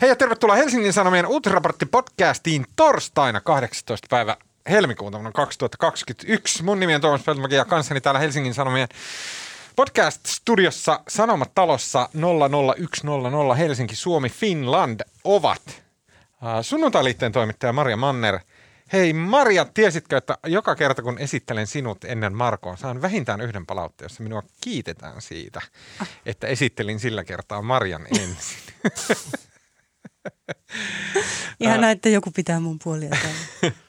Hei ja tervetuloa Helsingin Sanomien Uutisraportti-podcastiin torstaina 18. päivä helmikuuta vuonna 2021. Mun nimi on Tuomas Peltomäki ja kanssani täällä Helsingin Sanomien podcast-studiossa Sanomatalossa 00100 Helsinki, Suomi, Finland ovat uh, sunnuntailiitteen toimittaja Maria Manner. Hei Maria, tiesitkö, että joka kerta kun esittelen sinut ennen Markoa, saan vähintään yhden palautteen, jossa minua kiitetään siitä, että esittelin sillä kertaa Marian ensin. Ihan näin, että joku pitää mun puolia täällä.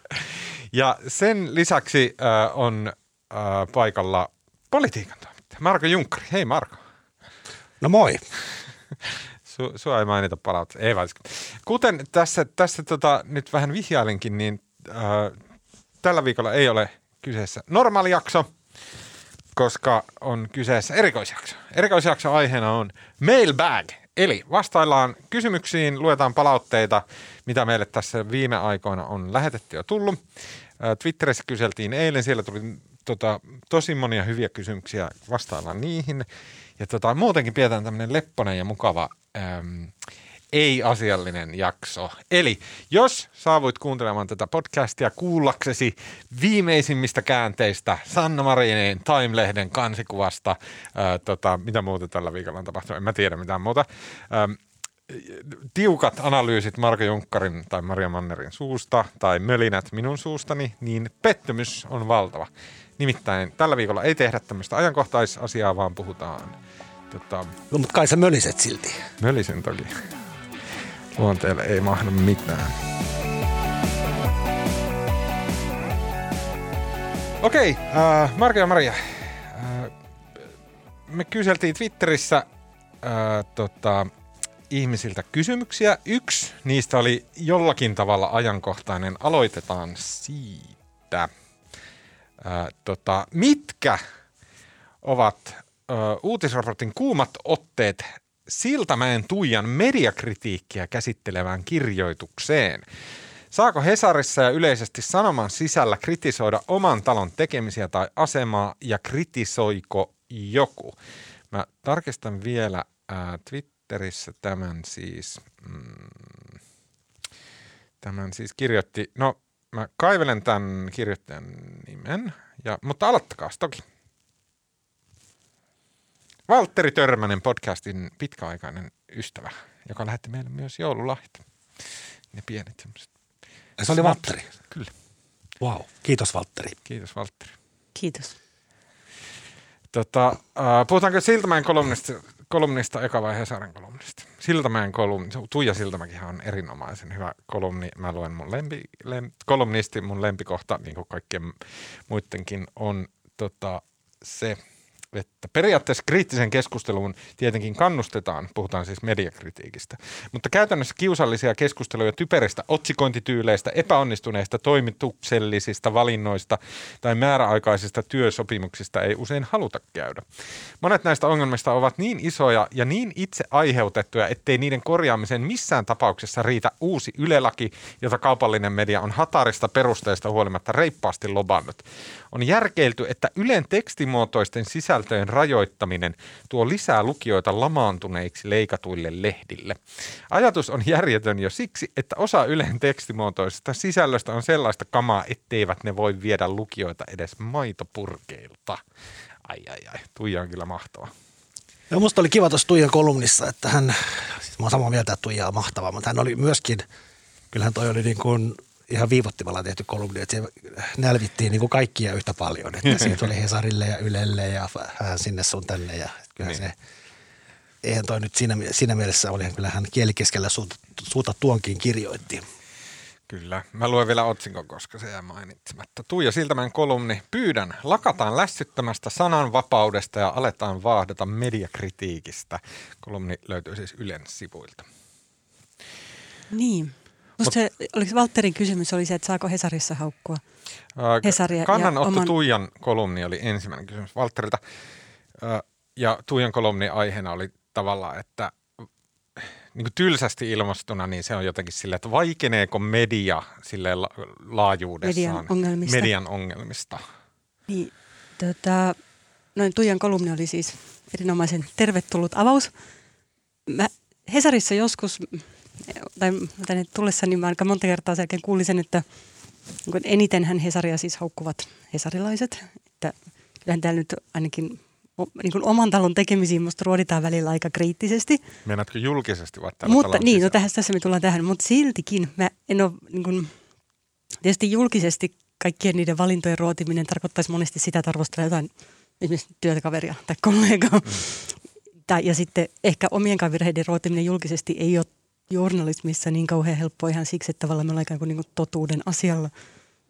Ja sen lisäksi äh, on äh, paikalla politiikan toimittaja Marko Junkkari. Hei Marko. No moi. Su, sua ei mainita palautteessa. Ei vaan. Kuten tässä, tässä tota, nyt vähän vihjailinkin, niin äh, tällä viikolla ei ole kyseessä normaali jakso, koska on kyseessä erikoisjakso. Erikoisjakso aiheena on mailbag, eli vastaillaan kysymyksiin, luetaan palautteita, mitä meille tässä viime aikoina on lähetetty ja tullut. Twitterissä kyseltiin eilen, siellä tuli tota, tosi monia hyviä kysymyksiä, vastaillaan niihin. Ja tota, muutenkin pidetään tämmöinen lepponen ja mukava äm, ei-asiallinen jakso. Eli jos saavuit kuuntelemaan tätä podcastia kuullaksesi viimeisimmistä käänteistä Sanna Marinin Time-lehden kansikuvasta, ää, tota, mitä muuta tällä viikolla on tapahtunut, en mä tiedä mitään muuta, äm, tiukat analyysit Marko Junkkarin tai Maria Mannerin suusta tai mölinät minun suustani, niin pettymys on valtava. Nimittäin tällä viikolla ei tehdä tämmöistä ajankohtaisasiaa, vaan puhutaan tota, No, mutta kai sä möliset silti. Mölisen toki. Luonteelle ei mahdu mitään. Okei, äh, Marko ja Maria. Äh, me kyseltiin Twitterissä äh, tota, ihmisiltä kysymyksiä. Yksi niistä oli jollakin tavalla ajankohtainen. Aloitetaan siitä. Äh, tota, mitkä ovat ö, uutisraportin kuumat otteet Siltamäen Tuijan mediakritiikkiä käsittelevään kirjoitukseen. Saako Hesarissa ja yleisesti sanoman sisällä kritisoida oman talon tekemisiä tai asemaa ja kritisoiko joku? Mä tarkistan vielä ää, Twitterissä tämän siis, mm, tämän siis kirjoitti, no mä kaivelen tämän kirjoittajan nimen, ja, mutta aloittakaa toki. Valtteri Törmänen, podcastin pitkäaikainen ystävä, joka lähetti meille myös joululahjat. Ne pienet semmoiset. Se oli Valtteri. Kyllä. Wow. Kiitos Valtteri. Kiitos Valtteri. Kiitos. Tota, äh, puhutaanko Siltamäen kolumnista, kolumnista eka vai Hesarin kolumnista? Siltamäen kolumni, Tuija Siltamäkihän on erinomaisen hyvä kolumni. Mä luen mun lempi, lem, kolumnisti, mun lempikohta, niin kuin kaikkien muidenkin, on tota, se, että periaatteessa kriittisen keskusteluun tietenkin kannustetaan, puhutaan siis mediakritiikistä, mutta käytännössä kiusallisia keskusteluja typeristä otsikointityyleistä, epäonnistuneista toimituksellisista valinnoista tai määräaikaisista työsopimuksista ei usein haluta käydä. Monet näistä ongelmista ovat niin isoja ja niin itse aiheutettuja, ettei niiden korjaamiseen missään tapauksessa riitä uusi ylelaki, jota kaupallinen media on hatarista perusteista huolimatta reippaasti lobannut. On järkeilty, että Ylen tekstimuotoisten sisältöjen rajoittaminen tuo lisää lukijoita lamaantuneiksi leikatuille lehdille. Ajatus on järjetön jo siksi, että osa Ylen tekstimuotoisesta sisällöstä on sellaista kamaa, etteivät ne voi viedä lukijoita edes maitopurkeilta. Ai ai ai, Tuija on kyllä mahtava. Ja musta oli kiva tuossa Tuijan kolumnissa, että hän, siis mä oon samaa mieltä, että Tuija on mahtava, mutta hän oli myöskin, kyllähän toi oli niin kuin ihan viivottimalla tehty kolumni, että se nälvittiin niin kuin kaikkia yhtä paljon, että siitä oli Hesarille ja Ylelle ja vähän sinne sun tänne ja kyllä Niin. se, eihän toi nyt siinä, siinä mielessä oli, kyllä hän kielikeskellä suuta, suuta tuonkin kirjoitti. Kyllä. Mä luen vielä otsikon, koska se jää mainitsematta. Tuija Siltämän kolumni. Pyydän, lakataan lässyttämästä sananvapaudesta ja aletaan vaahdata mediakritiikistä. Kolumni löytyy siis Ylen sivuilta. Niin. Musta se, oliko Valtterin kysymys oli se, että saako Hesarissa haukkua? Ää, Hesaria Kannanotto oman- Tuijan kolumni oli ensimmäinen kysymys Valtterilta. Ää, Ja Tuijan kolumni aiheena oli tavallaan, että niin kuin tylsästi ilmastuna, niin se on jotenkin silleen, että vaikeneeko media sille la- laajuudessaan Median ongelmista. median ongelmista. Niin, tota, noin Tuijan kolumni oli siis erinomaisen tervetullut avaus. Mä Hesarissa joskus tai tänne tullessani mä aika monta kertaa selkeän kuulin sen, että niin enitenhän Hesaria siis haukkuvat hesarilaiset. Että kyllähän täällä nyt ainakin niin kuin oman talon tekemisiin musta ruoditaan välillä aika kriittisesti. Meinaatko julkisesti vai tällä Mutta niin, no tähän, tässä me tullaan tähän, mutta siltikin mä en ole, niin kuin, tietysti julkisesti kaikkien niiden valintojen ruotiminen tarkoittaisi monesti sitä, että arvostella jotain esimerkiksi työkaveria tai kollegaa. Mm. Tai, ja sitten ehkä omien virheiden ruotiminen julkisesti ei ole journalismissa niin kauhean helppoa ihan siksi, että tavallaan me ollaan ikään kuin, niin kuin totuuden asialla,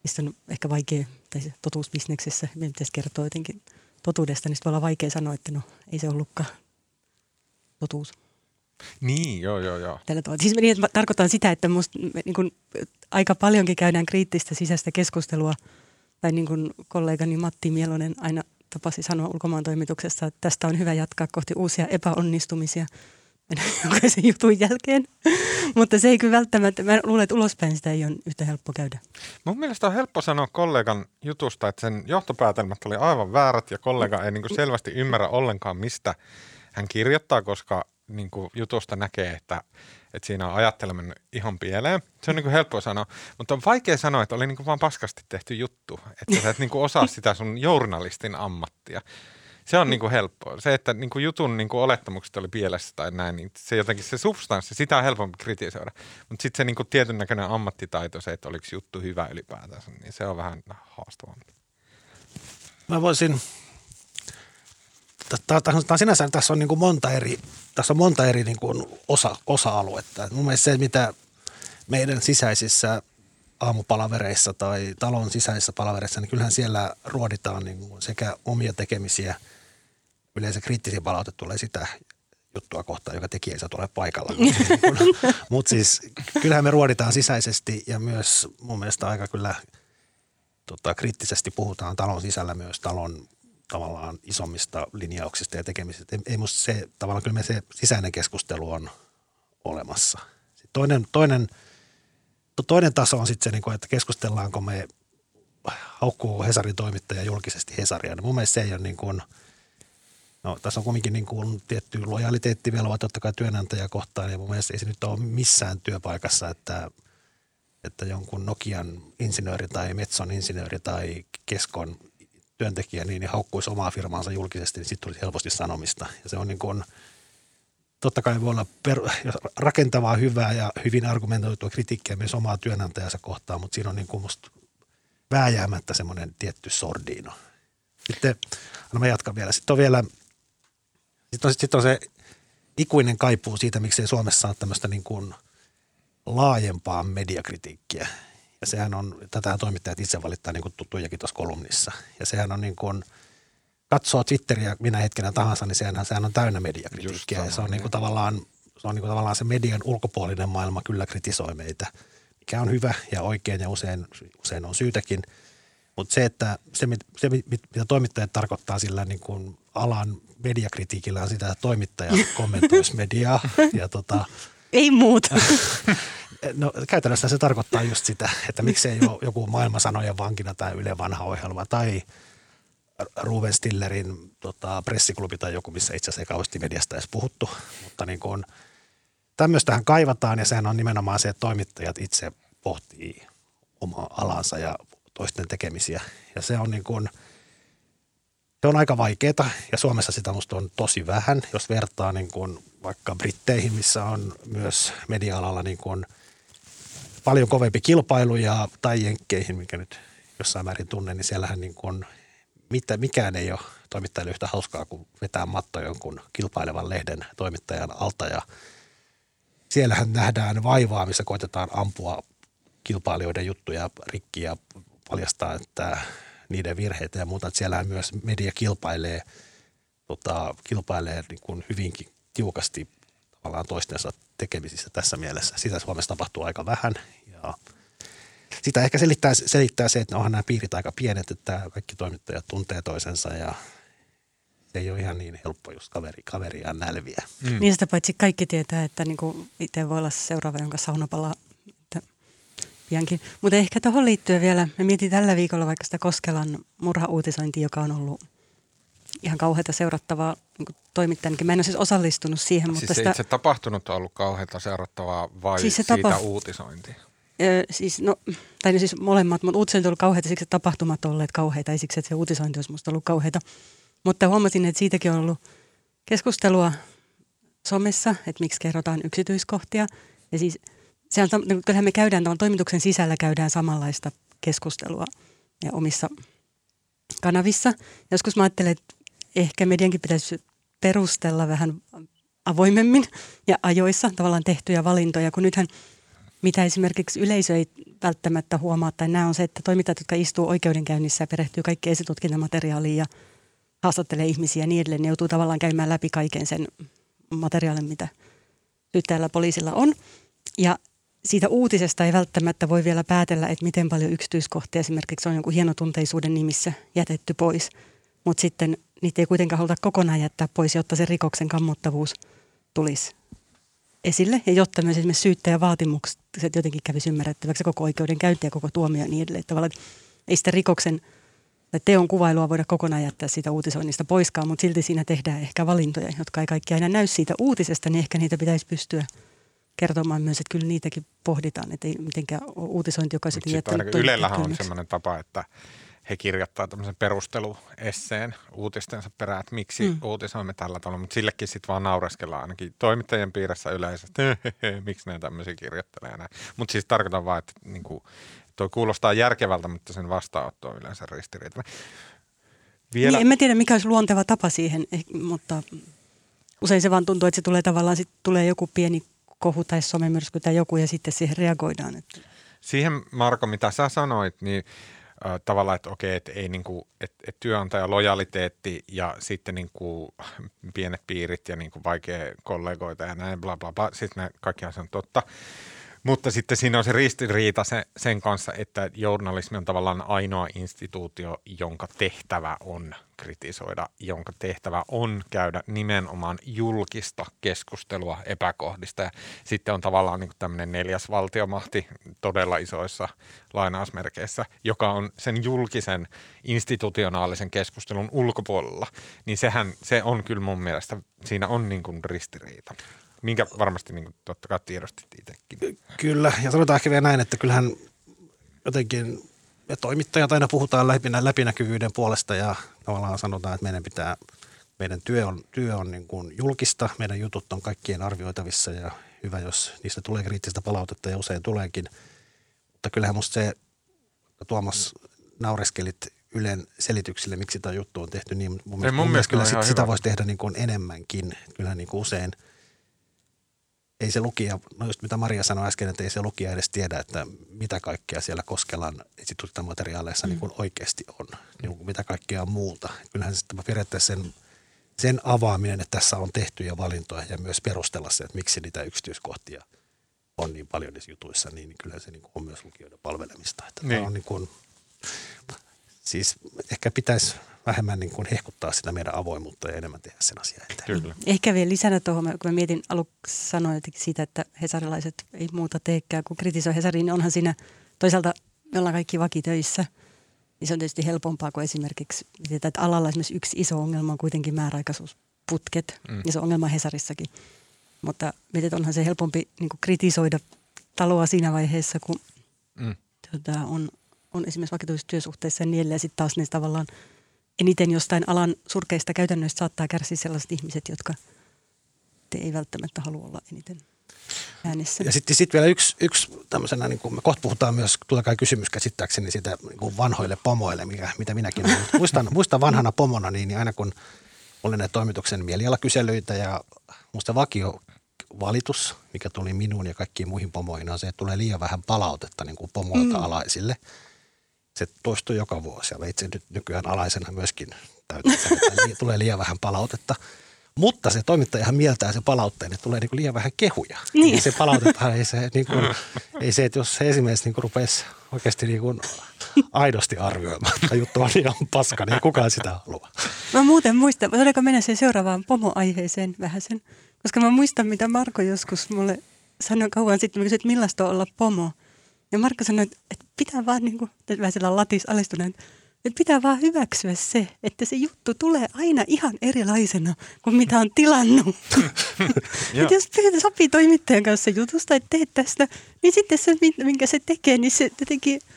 mistä on ehkä vaikea, tai se totuusbisneksessä, meidän pitäisi kertoa jotenkin totuudesta, niin voi olla vaikea sanoa, että no ei se ollutkaan totuus. Niin, joo, joo, joo. Tällä tavalla. Siis niin, että tarkoitan sitä, että musta me, niin kuin, aika paljonkin käydään kriittistä sisäistä keskustelua, tai niin kuin kollegani Matti Mielonen aina tapasi sanoa ulkomaan toimituksessa, että tästä on hyvä jatkaa kohti uusia epäonnistumisia jokaisen jutun jälkeen. Mutta se ei kyllä välttämättä, mä luulen, että ulospäin sitä ei ole yhtä helppo käydä. Mun mielestä on helppo sanoa kollegan jutusta, että sen johtopäätelmät oli aivan väärät ja kollega ei niin selvästi ymmärrä ollenkaan, mistä hän kirjoittaa, koska niin kuin jutusta näkee, että, että siinä on ajatteleminen ihan pieleen. Se on niin kuin helppo sanoa, mutta on vaikea sanoa, että oli niin kuin vaan paskasti tehty juttu, että sä et niin kuin osaa sitä sun journalistin ammattia. Se on niin kuin helppoa. Se, että niin kuin jutun niin kuin olettamukset oli pielessä tai näin, niin se jotenkin se substanssi, sitä on helpompi kritisoida. Mutta sitten se niin kuin tietyn näköinen ammattitaito, se, että oliko juttu hyvä ylipäätään, niin se on vähän haastavampi. Mä voisin, tämä sinänsä tässä on niin kuin monta eri, tässä on monta eri niin kuin osa, osa-aluetta. Mun mielestä se, mitä meidän sisäisissä aamupalavereissa tai talon sisäisissä palavereissa, niin kyllähän siellä ruoditaan niin kuin sekä omia tekemisiä – yleensä kriittisiä palaute tulee sitä juttua kohtaan, joka tekijä ei saa ole paikalla. Mutta siis kyllähän me ruoditaan sisäisesti ja myös mun mielestä aika kyllä tota, kriittisesti puhutaan talon sisällä myös talon tavallaan isommista linjauksista ja tekemisistä. Ei, ei musta se, tavallaan kyllä me se sisäinen keskustelu on olemassa. Sitten toinen, toinen, toinen taso on sitten se, niin että keskustellaanko me, haukkuu Hesarin toimittaja julkisesti Hesaria. Niin mun mielestä se ei ole niin kuin – No tässä on kuitenkin niin kuin tietty lojaliteettivelvoite totta kai työnantaja kohtaan ja mun mielestä ei se nyt ole missään työpaikassa, että, että jonkun Nokian insinööri tai Metson insinööri tai Keskon työntekijä niin, niin haukkuisi omaa firmaansa julkisesti, niin sitten tulisi helposti sanomista. Ja se on niin kuin, totta kai voi olla per, rakentavaa, hyvää ja hyvin argumentoitua kritiikkiä myös omaa työnantajansa kohtaan, mutta siinä on niin kuin musta vääjäämättä semmoinen tietty sordiino. Sitten, no mä jatkan vielä. Sitten on vielä – sitten on, sit on se ikuinen kaipuu siitä, miksei Suomessa ole tämmöistä niin kuin laajempaa mediakritiikkiä. Ja sehän on, tätä toimittajat itse valittaa niin kuin tuttujakin tuossa kolumnissa. Ja sehän on niin kuin, katsoo Twitteriä minä hetkenä tahansa, niin sehän, sehän on täynnä mediakritiikkiä. Sama, ja se on, niin kuin tavallaan, se on niin kuin tavallaan se median ulkopuolinen maailma kyllä kritisoi meitä, mikä on hyvä ja oikein ja usein, usein on syytäkin. Mutta se, että se, se, mitä toimittajat tarkoittaa sillä niin kuin alan mediakritiikillä on sitä, että toimittaja kommentoisi mediaa. Ja tota, Ei muuta. No käytännössä se tarkoittaa just sitä, että miksei ole joku maailmasanojen vankina tai Yle vanha ohjelma tai Ruven Stillerin tota, pressiklubi tai joku, missä itse asiassa ei kauheasti mediasta edes puhuttu. Mutta niin kuin, tämmöistähän kaivataan ja sehän on nimenomaan se, että toimittajat itse pohtii omaa alansa ja toisten tekemisiä. Ja se on niin kuin – se on aika vaikeaa ja Suomessa sitä musta on tosi vähän, jos vertaa niin kuin vaikka Britteihin, missä on myös media-alalla niin kuin paljon kovempi kilpailu ja tai Jenkkeihin, mikä nyt jossain määrin tunnen, niin siellähän niin kuin mitä, mikään ei ole toimittajille yhtä hauskaa kuin vetää matto jonkun kilpailevan lehden toimittajan alta ja siellähän nähdään vaivaa, missä koitetaan ampua kilpailijoiden juttuja rikki ja paljastaa, että niiden virheitä ja muuta. Että siellähän myös media kilpailee, tota, kilpailee niin kuin hyvinkin tiukasti tavallaan toistensa tekemisissä tässä mielessä. Sitä Suomessa tapahtuu aika vähän ja sitä ehkä selittää, selittää se, että onhan nämä piirit aika pienet, että kaikki toimittajat tuntee toisensa ja se ei ole ihan niin helppo just kaveri, kaveria nälviä. Mm. Niin sitä paitsi kaikki tietää, että niinku itse voi olla seuraava, jonka saunapala piankin. Mutta ehkä tuohon liittyen vielä, me mietin tällä viikolla vaikka sitä Koskelan murhauutisointia, joka on ollut ihan kauheata seurattavaa niin toimittajanakin. Mä en ole siis osallistunut siihen, siis mutta se sitä... itse tapahtunut on ollut kauheata seurattavaa vai Siis se siitä tapa- uutisointi? Ö, siis, no, tai no siis molemmat, mutta uutisointi on ollut kauheita, siksi että tapahtumat on olleet kauheita, ei siksi, että se uutisointi olisi musta ollut kauheita. Mutta huomasin, että siitäkin on ollut keskustelua somessa, että miksi kerrotaan yksityiskohtia. Ja siis se on, sam- kyllähän me käydään tämän toimituksen sisällä käydään samanlaista keskustelua ja omissa kanavissa. Joskus mä ajattelen, että ehkä mediankin pitäisi perustella vähän avoimemmin ja ajoissa tavallaan tehtyjä valintoja, kun nythän mitä esimerkiksi yleisö ei välttämättä huomaa tai näe on se, että toimittajat, jotka istuu oikeudenkäynnissä ja perehtyy kaikkeen esitutkintamateriaaliin ja haastattelee ihmisiä ja niin edelleen, ne joutuu tavallaan käymään läpi kaiken sen materiaalin, mitä syyttäjällä poliisilla on. Ja siitä uutisesta ei välttämättä voi vielä päätellä, että miten paljon yksityiskohtia esimerkiksi on jonkun hienotunteisuuden nimissä jätetty pois. Mutta sitten niitä ei kuitenkaan haluta kokonaan jättää pois, jotta se rikoksen kammottavuus tulisi esille. Ja jotta myös esimerkiksi syyttäjän vaatimukset jotenkin kävisi ymmärrettäväksi koko oikeudenkäynti ja koko tuomio ja niin edelleen. Tavallaan, ei sitä rikoksen tai teon kuvailua voida kokonaan jättää siitä uutisoinnista poiskaan, mutta silti siinä tehdään ehkä valintoja, jotka ei kaikki aina näy siitä uutisesta, niin ehkä niitä pitäisi pystyä kertomaan myös, että kyllä niitäkin pohditaan, että ei mitenkään uutisointi, joka sitten jättänyt Ylellähän on sellainen tapa, että he kirjoittaa tämmöisen perusteluesseen uutistensa perään, että miksi Mm. mm. uutisoimme tällä tavalla, mutta sillekin sitten vaan naureskellaan ainakin toimittajien piirissä yleensä, että miksi ne tämmöisiä kirjoittelee näin. Mutta siis tarkoitan vaan, että niinku, toi kuulostaa järkevältä, mutta sen vastaanotto on yleensä ristiriitainen. Vielä, Niin, en mä tiedä, mikä olisi luonteva tapa siihen, eh, mutta usein se vaan tuntuu, että se tulee tavallaan, sit tulee joku pieni kohu tai somemyrsky tai joku ja sitten siihen reagoidaan. Että Siihen Marko, mitä sä sanoit, niin äh, tavallaan, että okei, että ei niinku, et, et työnantaja lojaliteetti ja sitten niinku pienet piirit ja niinku vaikea kollegoita ja näin, bla bla bla. Ne kaikkihan se on totta. Mutta sitten siinä on se ristiriita se, sen kanssa, että journalismi on tavallaan ainoa instituutio, jonka tehtävä on kritisoida, jonka tehtävä on käydä nimenomaan julkista keskustelua epäkohdista. Ja sitten on tavallaan niin tämmöinen neljäs valtiomahti todella isoissa lainausmerkeissä, joka on sen julkisen institutionaalisen keskustelun ulkopuolella. Niin sehän, se on kyllä mun mielestä, siinä on niin kuin ristiriita. Minkä varmasti niin kuin, totta kai tiedostit itsekin. Kyllä, ja sanotaan ehkä vielä näin, että kyllähän jotenkin me toimittajat aina puhutaan läpinä, läpinäkyvyyden puolesta ja tavallaan sanotaan, että meidän pitää, meidän työ on, työ on niin kuin julkista, meidän jutut on kaikkien arvioitavissa ja hyvä, jos niistä tulee kriittistä palautetta ja usein tuleekin. Mutta kyllähän musta se, Tuomas, naureskelit Ylen selityksille, miksi tämä juttu on tehty niin. Mun, Ei, mun mielestä kyllä on sit, sitä hyvä. voisi tehdä niin kuin enemmänkin. Kyllä niin kuin usein ei se lukija, no just mitä Maria sanoi äsken, että ei se lukija edes tiedä, että mitä kaikkea siellä Koskelan esitutkintamateriaaleissa mm. niin kuin oikeasti on, niin kuin mitä kaikkea muuta. Kyllähän se sitten periaatteessa sen, sen avaaminen, että tässä on tehtyjä valintoja ja myös perustella se, että miksi niitä yksityiskohtia on niin paljon niissä jutuissa, niin kyllä se niin kuin on myös lukijoiden palvelemista. Että Niin. niin. on niin kuin, siis ehkä pitäisi vähemmän niin kuin hehkuttaa sitä meidän avoimuutta ja enemmän tehdä sen asian eteen. Kyllä. Ehkä vielä lisänä tuohon, kun mä mietin aluksi sanoin siitä, että hesarilaiset ei muuta teekään kuin kritisoi Hesariin, niin onhan siinä toisaalta me ollaan kaikki vakitöissä. Niin se on tietysti helpompaa kuin esimerkiksi, että alalla esimerkiksi yksi iso ongelma on kuitenkin määräaikaisuusputket, Mm. ja se on ongelma Hesarissakin. Mutta mietin, että onhan se helpompi niin kuin kritisoida taloa siinä vaiheessa, kun Mm. tota, on, on esimerkiksi vakituisissa työsuhteissa ja niin edelleen. Sitten taas ne tavallaan eniten jostain alan surkeista käytännöistä saattaa kärsiä sellaiset ihmiset, jotka te ei välttämättä halua olla eniten äänessä. Ja sitten sit vielä yksi, yksi tämmöisenä, niin kuin me kohta puhutaan myös, tulee kai kysymys käsittääkseni siitä niin kuin vanhoille pomoille, mikä, mitä minäkin olen. Muistan, muistan vanhana pomona, niin, niin aina kun oli näitä toimituksen mielialakyselyitä ja musta vakio valitus, mikä tuli minuun ja kaikkiin muihin pomoihin, on se, että tulee liian vähän palautetta niin kuin pomoilta mm. alaisille. Se toistuu joka vuosi ja itse nyt nykyään alaisena myöskin täytyy sanoa, tulee liian vähän palautetta. Mutta se toimittajahan mieltää se palautteen, että tulee niin kuin liian vähän kehuja. Niin. Se palautetaan, ei se, niin kuin, ei se, että jos se esimies niin rupeaisi oikeasti niin kuin aidosti arvioimaan, että juttu on ihan paska, niin kukaan sitä halua. Mä muuten muistan, voidaanko mennä siihen seuraavaan pomoaiheeseen vähän sen? Koska mä muistan, mitä Marko joskus mulle sanoi kauan sitten, mä kysyin, että millaista on olla pomo. Ja Marko sanoi, että, että pitää vaan niin kuin, vähän sillä latis alistuneen, Että pitää vaan hyväksyä se, että se juttu tulee aina ihan erilaisena kuin mitä on tilannut. että jos sopii toimittajan kanssa jutusta, että teet tästä, niin sitten se, minkä se tekee, niin se jotenkin –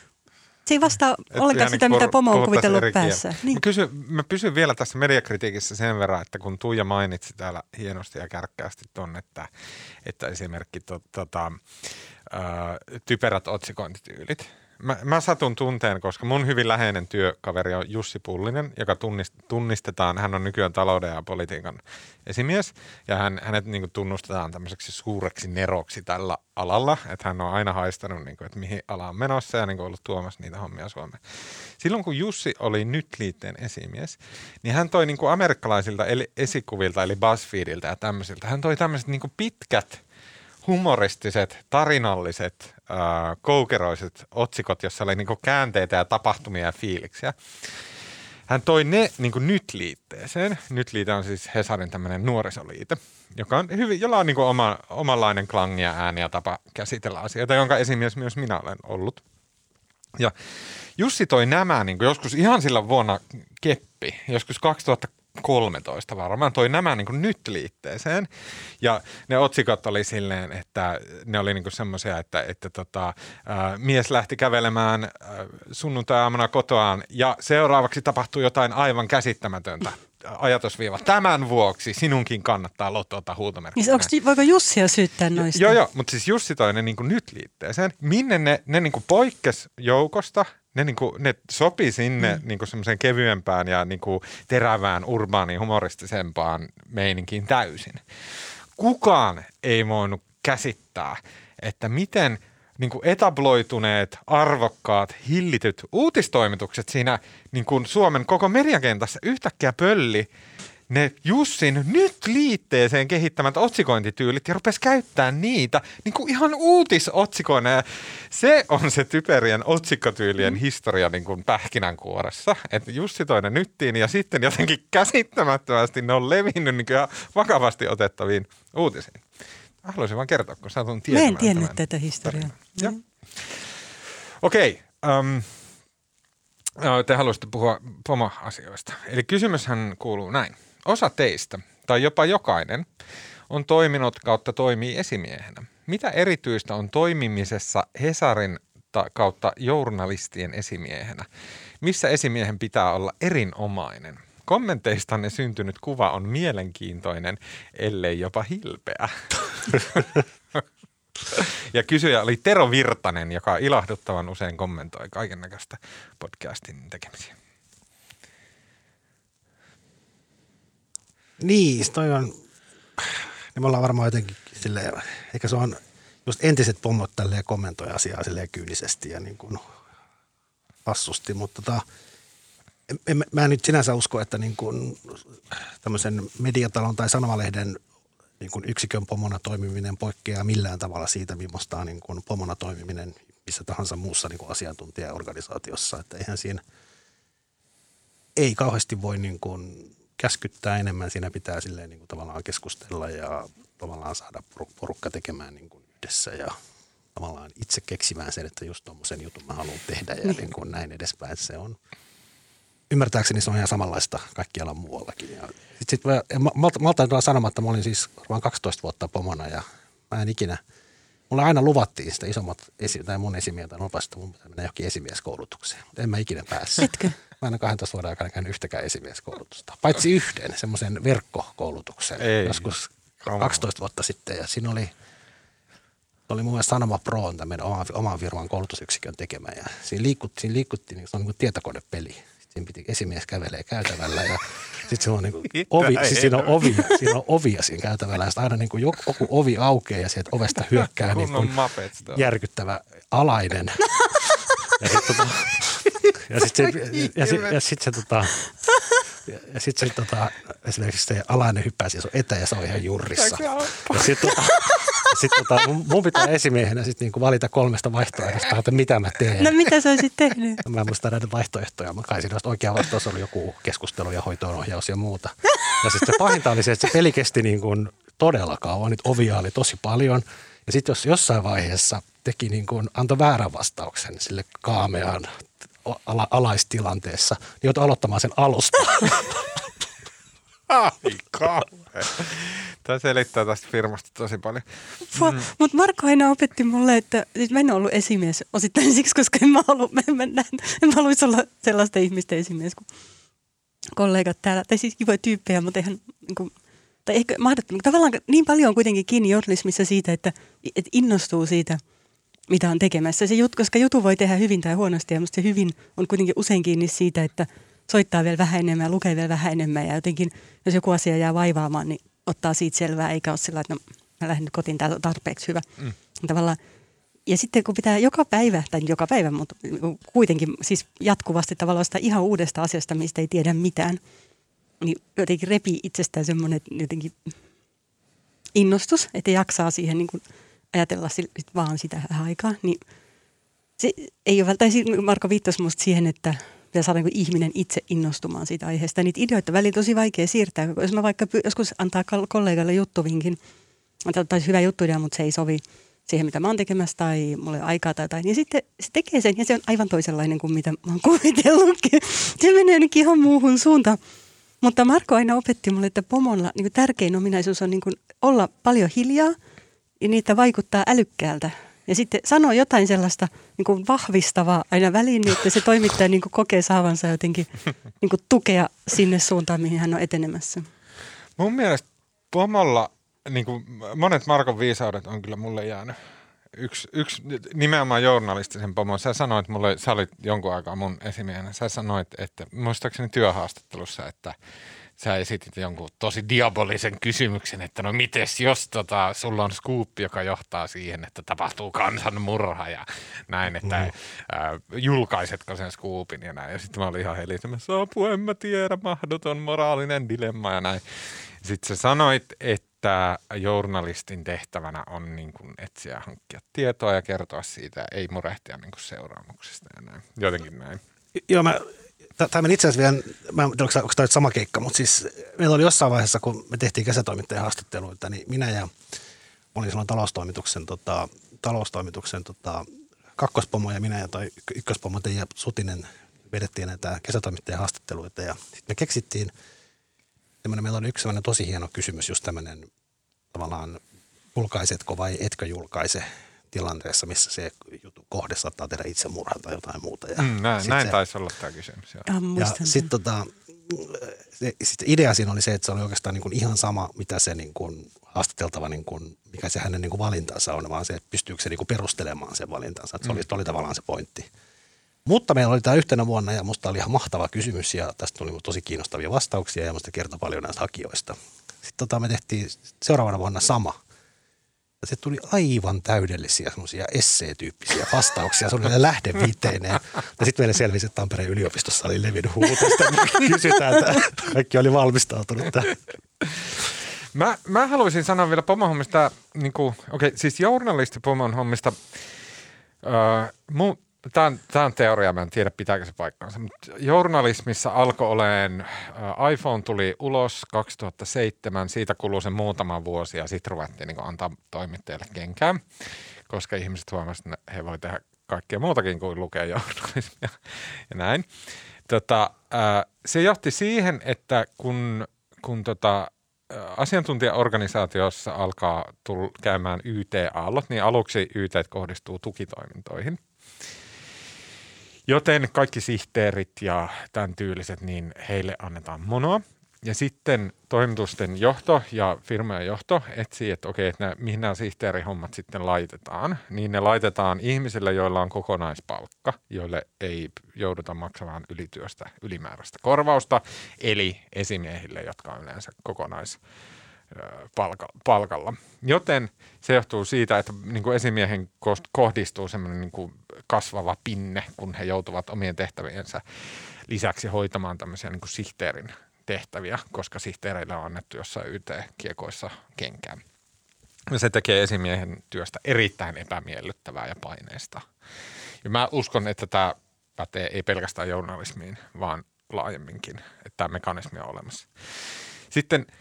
se ei vastaa Et ollenkaan sitä, niin mitä pomo on kuvitellut päässä. Niin. Mä, kysyn, mä pysyn vielä tässä mediakritiikissä sen verran, että kun Tuija mainitsi täällä hienosti ja kärkkäästi ton, että, että esimerkki to, tota, ää, typerät otsikointityylit – mä, mä satun tunteen, koska mun hyvin läheinen työkaveri on Jussi Pullinen, joka tunnist, tunnistetaan, hän on nykyään talouden ja politiikan esimies, ja hän, hänet niin kuin, tunnustetaan tämmöiseksi suureksi neroksi tällä alalla, että hän on aina haistanut, niin kuin, että mihin ala on menossa ja niin kuin, ollut tuomassa niitä hommia Suomeen. Silloin kun Jussi oli nyt liitteen esimies, niin hän toi niin kuin, amerikkalaisilta eli esikuvilta, eli BuzzFeediltä ja tämmöisiltä, hän toi tämmöiset niin pitkät – humoristiset, tarinalliset, äh, koukeroiset otsikot, jossa oli niinku käänteitä ja tapahtumia ja fiiliksiä. Hän toi ne niinku nyt liitteeseen. Nyt liite on siis Hesarin tämmöinen nuorisoliite, joka on hyvin, jolla on niinku oma, omanlainen klangi ja ääni ja tapa käsitellä asioita, jonka esimies myös minä olen ollut. Ja Jussi toi nämä niin joskus ihan sillä vuonna keppi, joskus 2000 13 varmaan toi nämä niin nyt liitteeseen. Ja ne otsikot oli silleen, että ne oli niin semmoisia, että, että tota, ää, mies lähti kävelemään sunnuntai-aamuna kotoaan ja seuraavaksi tapahtui jotain aivan käsittämätöntä ajatusviiva. Tämän vuoksi sinunkin kannattaa lotota huutomerkkiä. Niin onko, voiko Jussia syyttää noista? Joo, joo, mutta siis Jussi toi ne niin nyt liitteeseen. Minne ne, ne niin poikkes joukosta – ne, niin kuin, ne sopi sinne mm. niin semmoiseen kevyempään ja niin kuin terävään, urbaaniin, humoristisempaan meininkiin täysin. Kukaan ei voinut käsittää, että miten niin kuin etabloituneet, arvokkaat, hillityt uutistoimitukset siinä niin kuin Suomen koko mediakentässä yhtäkkiä pölli ne Jussin nyt liitteeseen kehittämät otsikointityylit ja rupesi käyttää niitä niin kuin ihan uutisotsikoina. Ja se on se typerien otsikkotyylien historia niin kuin pähkinänkuoressa. Että Jussi toi ne nyttiin ja sitten jotenkin käsittämättömästi ne on levinnyt niin kuin vakavasti otettaviin uutisiin. Haluaisin vaan kertoa, kun satun tietämään Mä en tiennyt tätä historiaa. Mm. Okei. Okay, um, te haluaisitte puhua pomo-asioista. Eli kysymyshän kuuluu näin. Osa teistä, tai jopa jokainen, on toiminut kautta toimii esimiehenä. Mitä erityistä on toimimisessa Hesarin kautta journalistien esimiehenä? Missä esimiehen pitää olla erinomainen? Kommenteistanne syntynyt kuva on mielenkiintoinen, ellei jopa hilpeä. ja kysyjä oli Tero Virtanen, joka ilahduttavan usein kommentoi kaiken näköistä podcastin tekemisiä. Niin, toi on, niin me ollaan varmaan jotenkin silleen, ehkä se on just entiset pommot tälleen kommentoi asiaa silleen kyynisesti ja niin kuin hassusti, mutta tota, en, mä en nyt sinänsä usko, että niin kuin tämmöisen mediatalon tai sanomalehden niin kuin yksikön pomona toimiminen poikkeaa millään tavalla siitä, millaista niin kuin pomona toimiminen missä tahansa muussa niin kuin asiantuntijaorganisaatiossa. Että eihän siinä, ei kauheasti voi niin kuin käskyttää enemmän, siinä pitää silleen niin kuin tavallaan keskustella ja tavallaan saada porukka tekemään niin kuin yhdessä ja tavallaan itse keksimään sen, että just tuommoisen jutun mä haluan tehdä ja niin kuin näin edespäin. Se on, ymmärtääkseni se on ihan samanlaista kaikkialla muuallakin. Ja sit, sit mä, malta, malta tulla sanomatta, mä olin siis vain 12 vuotta pomona ja mä en ikinä, mulle aina luvattiin sitä isommat, esi- tai mun esimieheltä lupasi, että mun pitää mennä johonkin esimieskoulutukseen, mutta en mä ikinä päässyt. Etkö? Mä en 12 vuoden aikana käynyt yhtäkään esimieskoulutusta. Paitsi yhden, semmoisen verkkokoulutuksen Ei. joskus 12 vuotta sitten. Ja siinä oli, oli mun mielestä Sanoma Pro on tämmöinen oman, oman firman koulutusyksikön tekemä. Ja siinä liikuttiin, siinä liikuttiin niin se on niin kuin tietokonepeli. Siinä piti esimies kävelee käytävällä ja sitten se on niin kuin ovi, siis siinä on ovi, siinä on ovia siinä käytävällä. Ja aina niin kuin joku ovi aukeaa ja sieltä ovesta hyökkää niin kuin järkyttävä alainen. Ja sitten tota, ja sitten se, ja, sit, ja sit se, tota, ja, sit se tota, esimerkiksi se alainen hyppäsi sun eteen ja se on ihan jurrissa. Ja sitten tota, sit tota, mun pitää esimiehenä sit niinku valita kolmesta vaihtoehdosta, että mitä mä teen. No mitä sä olisit tehnyt? Mä en muista näitä vaihtoehtoja. Mä kai siinä oikea vastaus oli joku keskustelu ja hoitoonohjaus ja muuta. Ja sitten se pahinta oli se, että se peli kesti niin kuin todella kauan. Nyt ovia oli tosi paljon. Ja sitten jos jossain vaiheessa teki niin kuin, antoi väärän vastauksen sille kaameaan ala, alaistilanteessa, niin joutui aloittamaan sen alusta. Ai kauhean. Tämä selittää tästä firmasta tosi paljon. Mm. Mutta Marko aina opetti mulle, että siis mä en ollut esimies osittain siksi, koska en mä, halua, mä, mä, näin, en mä haluaisi olla sellaista ihmistä esimies kuin kollegat täällä. Tai siis kivoja tyyppejä, mutta eihän niin kuin, tai ehkä mahdottomuus. Tavallaan niin paljon on kuitenkin kiinni journalismissa siitä, että, että innostuu siitä, mitä on tekemässä. Se jut, koska jutu voi tehdä hyvin tai huonosti ja musta se hyvin on kuitenkin usein kiinni siitä, että soittaa vielä vähän enemmän ja lukee vielä vähän enemmän ja jotenkin, jos joku asia jää vaivaamaan, niin ottaa siitä selvää, eikä ole sillä että no, mä lähden nyt kotiin, tämä on tarpeeksi hyvä. Mm. Tavallaan, ja sitten kun pitää joka päivä, tai joka päivä, mutta kuitenkin siis jatkuvasti tavallaan sitä ihan uudesta asiasta, mistä ei tiedä mitään, niin jotenkin repii itsestään semmoinen jotenkin innostus, että jaksaa siihen niin kuin ajatella sit vaan sitä aikaa, niin se ei ole välttämättä, Marko viittasi musta siihen, että pitää saada niin ihminen itse innostumaan siitä aiheesta. Niitä ideoita välillä tosi vaikea siirtää. Jos mä vaikka joskus antaa kollegalle juttuvinkin, tai hyvä juttuidea, mutta se ei sovi siihen, mitä mä oon tekemässä tai mulla ei aikaa tai jotain, niin sitten se tekee sen ja se on aivan toisenlainen kuin mitä mä oon kuvitellutkin. Se menee nyt ihan muuhun suuntaan. Mutta Marko aina opetti mulle, että pomolla niin tärkein ominaisuus on niin olla paljon hiljaa ja niitä vaikuttaa älykkäältä. Ja sitten sanoo jotain sellaista niin kuin vahvistavaa aina väliin, niin että se toimittaja niin kuin kokee saavansa jotenkin niin kuin tukea sinne suuntaan, mihin hän on etenemässä. Mun mielestä pomolla niin kuin monet Markon viisaudet on kyllä mulle jäänyt. Yksi, yksi nimenomaan journalistisen pomo, sä sanoit mulle, sä olit jonkun aikaa mun esimiehenä, sä sanoit, että muistaakseni työhaastattelussa, että sä esitit jonkun tosi diabolisen kysymyksen, että no mites jos tota, sulla on skuuppi, joka johtaa siihen, että tapahtuu kansanmurha ja näin, että mm. ää, julkaisetko sen skuupin ja näin. Ja sitten mä olin ihan helisemässä, apua en mä tiedä, mahdoton moraalinen dilemma ja näin. Sitten sä sanoit, että journalistin tehtävänä on niin kuin etsiä hankkia tietoa ja kertoa siitä, ei murehtia niin kuin seuraamuksista ja näin. Jotenkin näin. Joo, mä Tämä meni itse asiassa vielä, mä en tiedä, onko tämä sama keikka, mutta siis meillä oli jossain vaiheessa, kun me tehtiin kesätoimittajan haastatteluita, niin minä ja olin silloin taloustoimituksen, tota, taloustoimituksen tota, kakkospomo ja minä ja toi ykköspomo ja Sutinen vedettiin näitä kesätoimittajan haastatteluita ja sitten me keksittiin, meillä oli yksi tosi hieno kysymys, just tämmöinen tavallaan julkaisetko vai etkö julkaise tilanteessa, missä se juttu kohde saattaa tehdä itsemurhaa tai jotain muuta. Ja mm, näin näin se, taisi olla tämä kysymys. Joo. Ja sitten tota, se, sit idea siinä oli se, että se oli oikeastaan niin kuin ihan sama, mitä se niin kuin haastateltava, niin kuin, mikä se hänen niin kuin valintansa on, vaan se, että pystyykö se niin kuin perustelemaan sen valintansa. Että se mm. oli, oli tavallaan se pointti. Mutta meillä oli tämä yhtenä vuonna ja musta oli ihan mahtava kysymys ja tästä tuli tosi kiinnostavia vastauksia ja musta kertoi paljon näistä hakijoista. Sitten tota, me tehtiin seuraavana vuonna sama – se tuli aivan täydellisiä semmoisia esseetyyppisiä vastauksia. Se oli lähdeviiteineen. Ja sitten meille selvisi, että Tampereen yliopistossa oli levinnyt huutosta. Kysytään, että kaikki oli valmistautunut tähän. Mä, mä haluaisin sanoa vielä pomon hommista, niin okei, okay, siis journalisti pomon hommista. Öö, mu, Tämä on, tämä on teoria, mä en tiedä pitääkö se paikkaansa, mutta journalismissa alkoi äh, iPhone tuli ulos 2007, siitä kului se muutama vuosi ja sitten ruvettiin niin antaa toimittajille kenkään, koska ihmiset huomasivat, että he voi tehdä kaikkea muutakin kuin lukea journalismia ja näin. Tota, se johti siihen, että kun, kun tota, asiantuntijaorganisaatiossa alkaa tull, käymään YT-aallot, niin aluksi YT kohdistuu tukitoimintoihin – Joten kaikki sihteerit ja tämän tyyliset, niin heille annetaan monoa. Ja sitten toimitusten johto ja firmojen johto etsii, että okei, että nämä, mihin nämä sihteerihommat sitten laitetaan. Niin ne laitetaan ihmisille, joilla on kokonaispalkka, joille ei jouduta maksamaan ylityöstä ylimääräistä korvausta, eli esimiehille, jotka on yleensä kokonais palkalla. Joten se johtuu siitä, että niin kuin esimiehen kohdistuu semmoinen niin kuin kasvava pinne, kun he joutuvat omien tehtäviensä lisäksi hoitamaan tämmöisiä niin kuin sihteerin tehtäviä, koska sihteereille on annettu jossain YT-kiekoissa kenkään. Ja se tekee esimiehen työstä erittäin epämiellyttävää ja paineista. Ja mä uskon, että tämä pätee ei pelkästään journalismiin, vaan laajemminkin, että tämä mekanismi on olemassa. Sitten –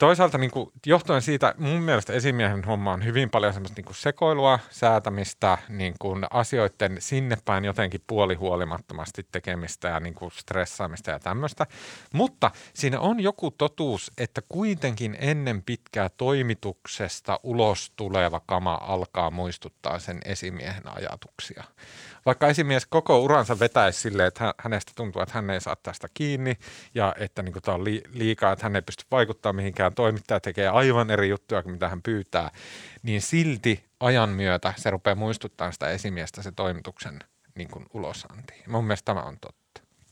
toisaalta niin kuin, johtuen siitä, mun mielestä esimiehen homma on hyvin paljon semmoista niin kuin sekoilua, säätämistä, niin kuin asioiden sinne päin jotenkin puolihuolimattomasti tekemistä ja niin kuin stressaamista ja tämmöistä. Mutta siinä on joku totuus, että kuitenkin ennen pitkää toimituksesta ulos tuleva kama alkaa muistuttaa sen esimiehen ajatuksia vaikka esimies koko uransa vetäisi silleen, että hänestä tuntuu, että hän ei saa tästä kiinni ja että niin tämä on liikaa, että hän ei pysty vaikuttamaan mihinkään, toimittaja tekee aivan eri juttuja kuin mitä hän pyytää, niin silti ajan myötä se rupeaa muistuttaa sitä esimiestä se toimituksen niin kuin ulosanti. Mun mielestä tämä on totta.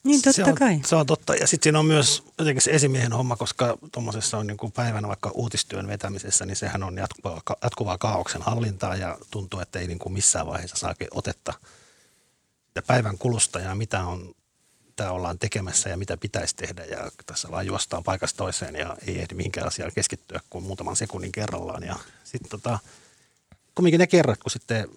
Niin totta se on, kai. Se on totta. Ja sitten siinä on myös jotenkin se esimiehen homma, koska tuommoisessa on niin kuin päivänä vaikka uutistyön vetämisessä, niin sehän on jatkuvaa, jatkuvaa kaauksen hallintaa ja tuntuu, että ei niin kuin missään vaiheessa saa otetta – päivän kulusta ja mitä on mitä ollaan tekemässä ja mitä pitäisi tehdä. Ja tässä vaan juostaan paikasta toiseen ja ei ehdi mihinkään asiaan keskittyä kuin muutaman sekunnin kerrallaan. Ja sitten tota, kumminkin ne kerrat, kun sitten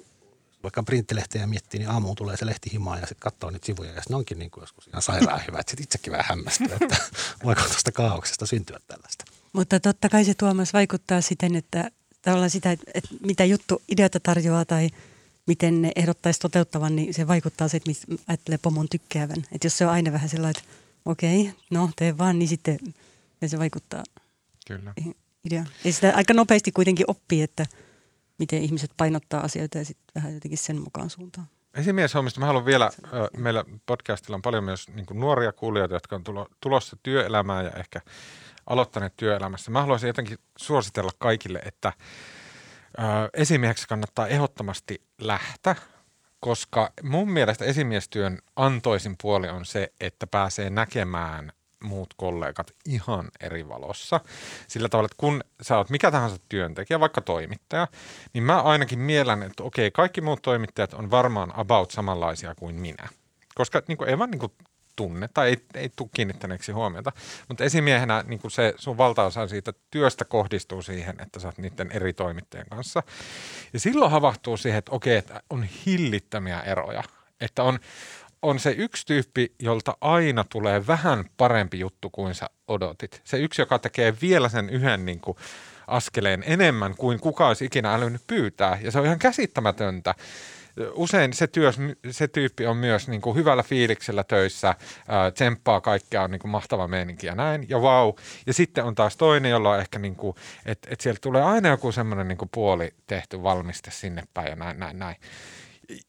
vaikka printtilehteä miettii, niin aamuun tulee se lehti himaan ja sitten katsoo niitä sivuja ja ne onkin niin kuin joskus ihan sairaan hyvä. Sitten itsekin vähän hämmästyy, että voiko tuosta kaauksesta syntyä tällaista. Mutta totta kai se Tuomas vaikuttaa siten, että tavallaan sitä, että mitä juttu ideata tarjoaa tai – miten ne ehdottaisi toteuttavan, niin se vaikuttaa se, että ajattelee pomon tykkäävän. Että jos se on aina vähän sellainen, että okei, okay, no tee vaan, niin sitten se vaikuttaa Kyllä. idea. Ja sitä aika nopeasti kuitenkin oppii, että miten ihmiset painottaa asioita ja sitten vähän jotenkin sen mukaan suuntaan. Esimieshommista mä haluan vielä, meillä podcastilla on paljon myös niin nuoria kuulijoita, jotka on tulossa työelämään ja ehkä aloittaneet työelämässä. Mä haluaisin jotenkin suositella kaikille, että esimieheksi kannattaa ehdottomasti lähteä, koska mun mielestä esimiestyön antoisin puoli on se, että pääsee näkemään muut kollegat ihan eri valossa. Sillä tavalla, että kun sä oot mikä tahansa työntekijä, vaikka toimittaja, niin mä ainakin mielän, että okei, kaikki muut toimittajat on varmaan about samanlaisia kuin minä. Koska niin kuin, ei vaan niin kuin, tunne tai ei, ei tule kiinnittäneeksi huomiota. Mutta esimiehenä niin se sun valtaosa siitä työstä kohdistuu siihen, että sä oot niiden eri toimittajien kanssa. Ja silloin havahtuu siihen, että okei, että on hillittämiä eroja. Että on, on se yksi tyyppi, jolta aina tulee vähän parempi juttu kuin sä odotit. Se yksi, joka tekee vielä sen yhden niin kuin, askeleen enemmän kuin kuka olisi ikinä älynyt pyytää. Ja se on ihan käsittämätöntä usein se, työs, se tyyppi on myös niin kuin hyvällä fiiliksellä töissä, ää, tsemppaa kaikkea, on niin kuin mahtava meininki ja näin, ja vau. Ja sitten on taas toinen, jolla on ehkä, niin että, että sieltä tulee aina joku semmoinen niin puoli tehty valmiste sinne päin ja näin, näin, näin.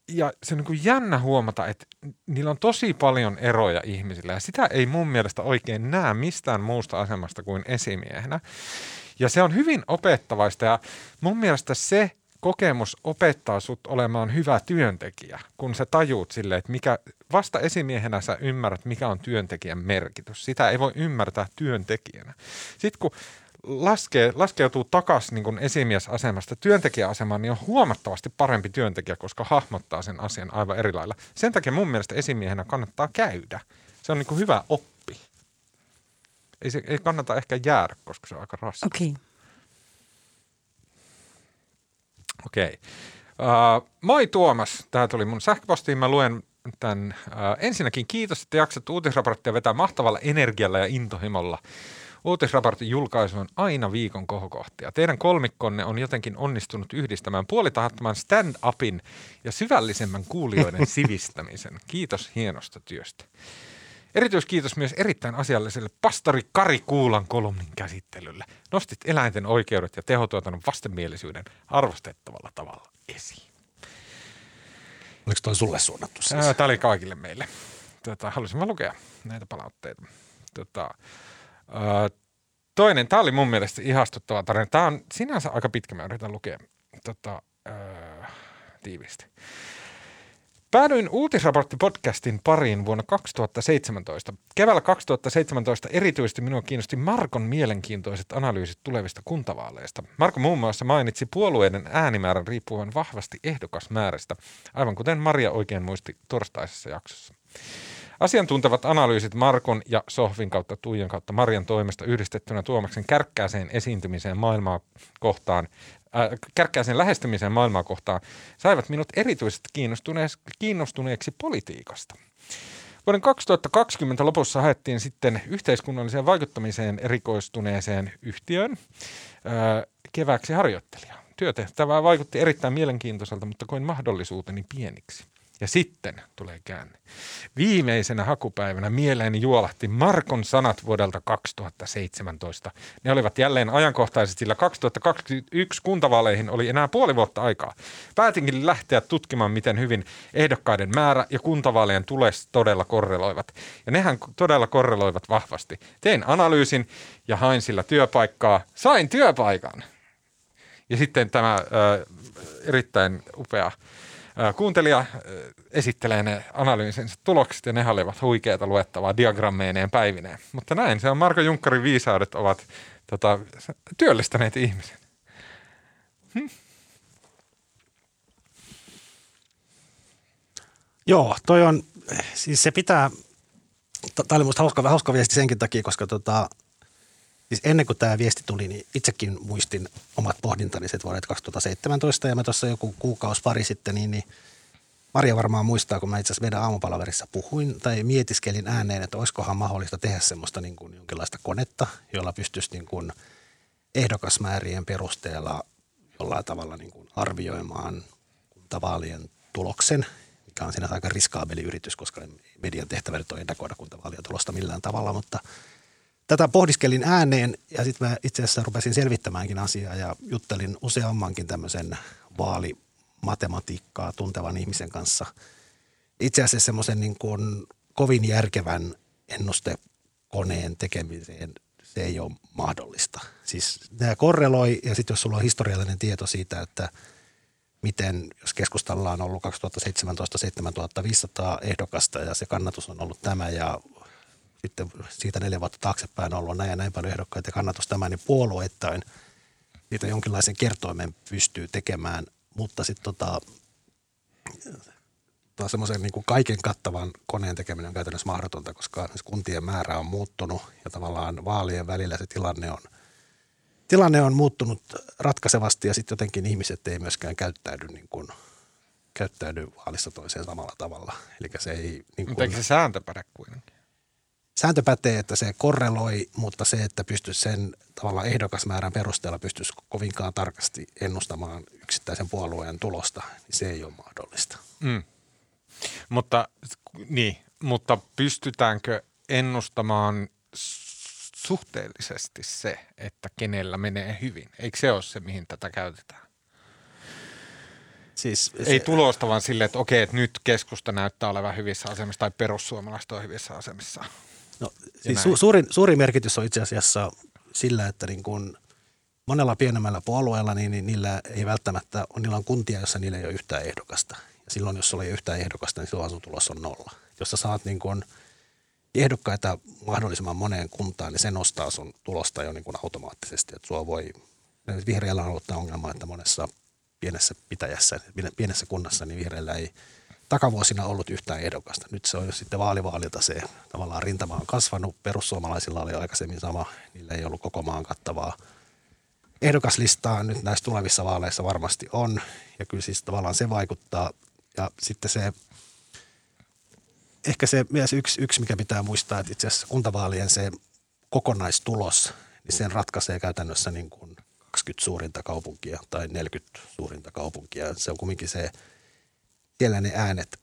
Ja se on niin kuin jännä huomata, että niillä on tosi paljon eroja ihmisillä, ja sitä ei mun mielestä oikein näe mistään muusta asemasta kuin esimiehenä. Ja se on hyvin opettavaista, ja mun mielestä se, kokemus opettaa sut olemaan hyvä työntekijä, kun sä tajuut sille, että mikä, vasta esimiehenä sä ymmärrät, mikä on työntekijän merkitys. Sitä ei voi ymmärtää työntekijänä. Sitten kun laskee, laskeutuu takaisin niin esimiesasemasta työntekijäasemaan, niin on huomattavasti parempi työntekijä, koska hahmottaa sen asian aivan eri lailla. Sen takia mun mielestä esimiehenä kannattaa käydä. Se on niin hyvä oppi. Ei, se, ei kannata ehkä jäädä, koska se on aika raskasta. Okay. Okei. Uh, moi Tuomas, tämä tuli mun sähköpostiin. Mä luen tämän. Uh, ensinnäkin kiitos, että jaksat uutisraporttia vetää mahtavalla energialla ja intohimolla. Uutisraportin julkaisu on aina viikon kohokohtia. Teidän kolmikkonne on jotenkin onnistunut yhdistämään puolitahattoman stand-upin ja syvällisemmän kuulijoiden sivistämisen. Kiitos hienosta työstä. Erityiskiitos myös erittäin asialliselle pastori Kari Kuulan kolumnin käsittelylle. Nostit eläinten oikeudet ja tehotuotannon vastenmielisyyden arvostettavalla tavalla esiin. Oliko toi sulle suunnattu siis? Tämä oli kaikille meille. Tota, halusin mä lukea näitä palautteita. Tota, toinen, tämä oli mun mielestä ihastuttava tarina. Tämä on sinänsä aika pitkä, mä yritän lukea tota, tiiviisti. Päädyin uutisraporttipodcastin pariin vuonna 2017. Keväällä 2017 erityisesti minua kiinnosti Markon mielenkiintoiset analyysit tulevista kuntavaaleista. Marko muun muassa mainitsi puolueiden äänimäärän riippuvan vahvasti ehdokasmäärästä, aivan kuten Maria oikein muisti torstaisessa jaksossa. Asiantuntevat analyysit Markon ja Sohvin kautta Tuijan kautta Marian toimesta yhdistettynä Tuomaksen kärkkääseen esiintymiseen maailmaa kohtaan äh, kärkkääseen lähestymiseen maailmaa kohtaan saivat minut erityisesti kiinnostuneeksi, kiinnostuneeksi politiikasta. Vuoden 2020 lopussa haettiin sitten yhteiskunnalliseen vaikuttamiseen erikoistuneeseen yhtiöön öö, kevääksi harjoittelijaa. Työtehtävää vaikutti erittäin mielenkiintoiselta, mutta koin mahdollisuuteni pieniksi. Ja sitten tulee käänne. Viimeisenä hakupäivänä mieleeni juolahti Markon sanat vuodelta 2017. Ne olivat jälleen ajankohtaiset, sillä 2021 kuntavaaleihin oli enää puoli vuotta aikaa. Päätinkin lähteä tutkimaan, miten hyvin ehdokkaiden määrä ja kuntavaalien tules todella korreloivat. Ja nehän todella korreloivat vahvasti. Tein analyysin ja hain sillä työpaikkaa. Sain työpaikan. Ja sitten tämä äh, erittäin upea Kuuntelija esittelee ne analyysinsä tulokset ja ne olivat huikeita luettavaa diagrammeineen päivineen. Mutta näin, se on Marko Junkkarin viisaudet ovat tota, työllistäneet ihmisen. Hm? Joo, toi on, siis se pitää, tämä oli musta hauska, hauska viesti senkin takia, koska tota, siis ennen kuin tämä viesti tuli, niin itsekin muistin omat pohdintani se vuodet 2017 ja mä tuossa joku kuukausi pari sitten, niin, niin Maria varmaan muistaa, kun mä itse asiassa meidän aamupalaverissa puhuin tai mietiskelin ääneen, että olisikohan mahdollista tehdä semmoista niin kuin jonkinlaista konetta, jolla pystyisi niin kuin ehdokasmäärien perusteella jollain tavalla niin kuin arvioimaan kuntavaalien tuloksen, mikä on siinä aika riskaabeli yritys, koska median tehtävä nyt on ennakoida kuntavaalien tulosta millään tavalla, mutta – tätä pohdiskelin ääneen ja sitten mä itse asiassa rupesin selvittämäänkin asiaa ja juttelin useammankin tämmöisen vaalimatematiikkaa tuntevan ihmisen kanssa. Itse asiassa semmoisen niin kuin kovin järkevän ennustekoneen tekemiseen se ei ole mahdollista. Siis nämä korreloi ja sitten jos sulla on historiallinen tieto siitä, että miten, jos keskustalla on ollut 2017 7500 ehdokasta ja se kannatus on ollut tämä ja sitten siitä neljä vuotta taaksepäin ollut näin ja näin paljon ehdokkaita ja kannatus tämä, niin puolueittain siitä jonkinlaisen kertoimen pystyy tekemään, mutta sitten tota, semmoisen niin kuin kaiken kattavan koneen tekeminen on käytännössä mahdotonta, koska kuntien määrä on muuttunut ja tavallaan vaalien välillä se tilanne on, tilanne on muuttunut ratkaisevasti ja sitten jotenkin ihmiset ei myöskään käyttäydy niin kuin, käyttäydy vaalissa toiseen samalla tavalla. Eli se ei... Niin kuin, Mutta eikö se sääntö päde kuitenkin? Sääntö pätee, että se korreloi, mutta se, että pystyisi sen tavallaan ehdokasmäärän perusteella pystyisi kovinkaan tarkasti ennustamaan yksittäisen puolueen tulosta, niin se ei ole mahdollista. Mm. Mutta, niin, mutta pystytäänkö ennustamaan suhteellisesti se, että kenellä menee hyvin? Eikö se ole se, mihin tätä käytetään? Siis Ei se, tulosta, vaan silleen, että okei, että nyt keskusta näyttää olevan hyvissä asemissa tai perussuomalaiset on hyvissä asemissa. No, siis su- suurin, suurin merkitys on itse asiassa sillä, että niin kun monella pienemmällä puolueella, niin, niin niillä ei välttämättä, niillä on kuntia, jossa niillä ei ole yhtään ehdokasta. Ja silloin, jos sulla ei ole yhtään ehdokasta, niin silloin sun tulos on nolla. Jos sä saat niin kun ehdokkaita mahdollisimman moneen kuntaan, niin se nostaa sun tulosta jo niin kun automaattisesti. Että sua voi, vihreällä on ollut tämä ongelma, että monessa pienessä pitäjässä, pienessä kunnassa, niin vihreällä ei – takavuosina ollut yhtään ehdokasta. Nyt se on sitten vaalivaalilta se tavallaan rintama on kasvanut. Perussuomalaisilla oli aikaisemmin sama, niillä ei ollut koko maan kattavaa ehdokaslistaa. Nyt näissä tulevissa vaaleissa varmasti on ja kyllä siis tavallaan se vaikuttaa. Ja sitten se, ehkä se myös yksi, yksi mikä pitää muistaa, että itse asiassa kuntavaalien se kokonaistulos, niin sen ratkaisee käytännössä niin kuin 20 suurinta kaupunkia tai 40 suurinta kaupunkia. Se on kumminkin se – siellä ne äänet,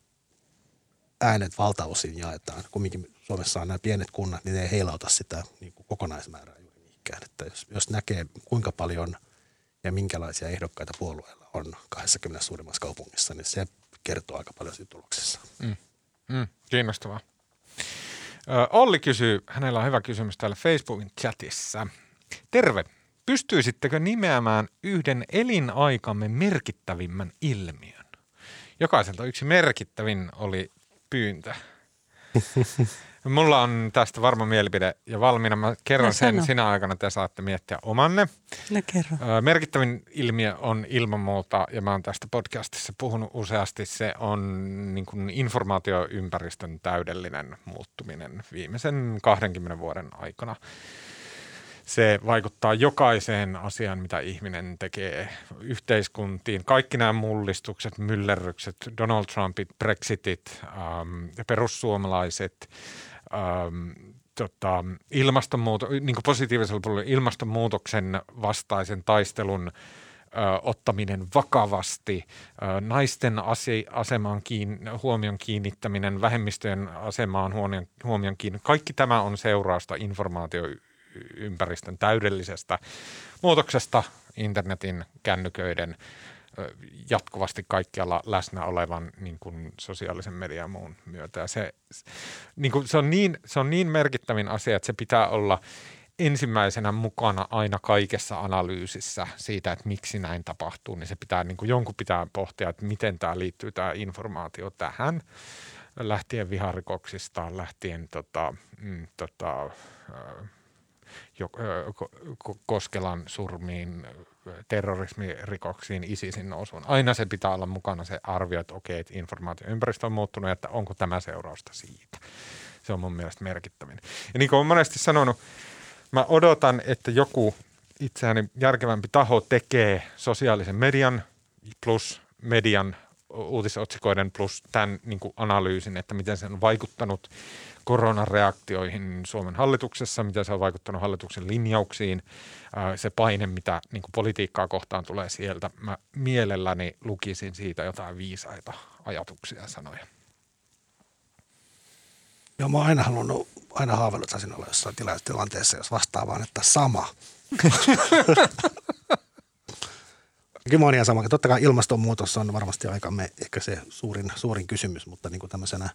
äänet valtaosin jaetaan. Kumminkin Suomessa on nämä pienet kunnat, niin ne ei heilauta sitä niin kuin kokonaismäärää juuri mihinkään. Että jos, jos näkee kuinka paljon ja minkälaisia ehdokkaita puolueella on 20 suurimmassa kaupungissa, niin se kertoo aika paljon siitä tuloksessa. Mm. Mm, kiinnostavaa. Ö, Olli kysyy, hänellä on hyvä kysymys täällä Facebookin chatissa. Terve. Pystyisittekö nimeämään yhden elinaikamme merkittävimmän ilmiön? Jokaiselta yksi merkittävin oli pyyntö. Mulla on tästä varma mielipide ja valmiina. Mä kerron no, sen sinä aikana, te saatte miettiä omanne. No kerro. Merkittävin ilmiö on ilman muuta, ja mä oon tästä podcastissa puhunut useasti, se on niin kuin informaatioympäristön täydellinen muuttuminen viimeisen 20 vuoden aikana. Se vaikuttaa jokaiseen asiaan, mitä ihminen tekee yhteiskuntiin. Kaikki nämä mullistukset, myllerrykset, Donald Trumpit, Brexitit, ähm, perussuomalaiset, ähm, tota, ilmastonmuuto, niin positiivisella puolella ilmastonmuutoksen vastaisen taistelun – ö, ottaminen vakavasti, ö, naisten ase, asemaan kiin, huomion kiinnittäminen, vähemmistöjen asemaan huomion, huomion kiinni. Kaikki tämä on seurausta informaatioympäristön täydellisestä muutoksesta internetin, kännyköiden, jatkuvasti kaikkialla läsnä olevan niin kuin sosiaalisen median muun myötä. Ja se, niin kuin, se, on niin, se on niin merkittävin asia, että se pitää olla ensimmäisenä mukana aina kaikessa analyysissä siitä, että miksi näin tapahtuu, niin se pitää, niin kuin jonkun pitää pohtia, että miten tämä liittyy tämä informaatio tähän, lähtien viharikoksista, lähtien tota, mm, tota, Koskelan surmiin, terrorismirikoksiin, ISISin nousuun. Aina se pitää olla mukana se arvio, että okei, että informaatioympäristö on muuttunut, että onko tämä seurausta siitä. Se on mun mielestä merkittävin. Ja niin kuin olen monesti sanonut, Mä odotan, että joku itseäni järkevämpi taho tekee sosiaalisen median plus median uutisotsikoiden plus tämän niin analyysin, että miten se on vaikuttanut koronareaktioihin Suomen hallituksessa, miten se on vaikuttanut hallituksen linjauksiin, se paine, mitä niin kuin politiikkaa kohtaan tulee sieltä. Mä mielelläni lukisin siitä jotain viisaita ajatuksia ja sanoja. Joo, mä oon aina halunnut, aina haaveillut, että saisin olla jossain tilanteessa, jos vastaa vaan, että sama. Kyllä monia sama. Totta kai ilmastonmuutos on varmasti aikamme ehkä se suurin, suurin kysymys, mutta niin kuin tämmöisenä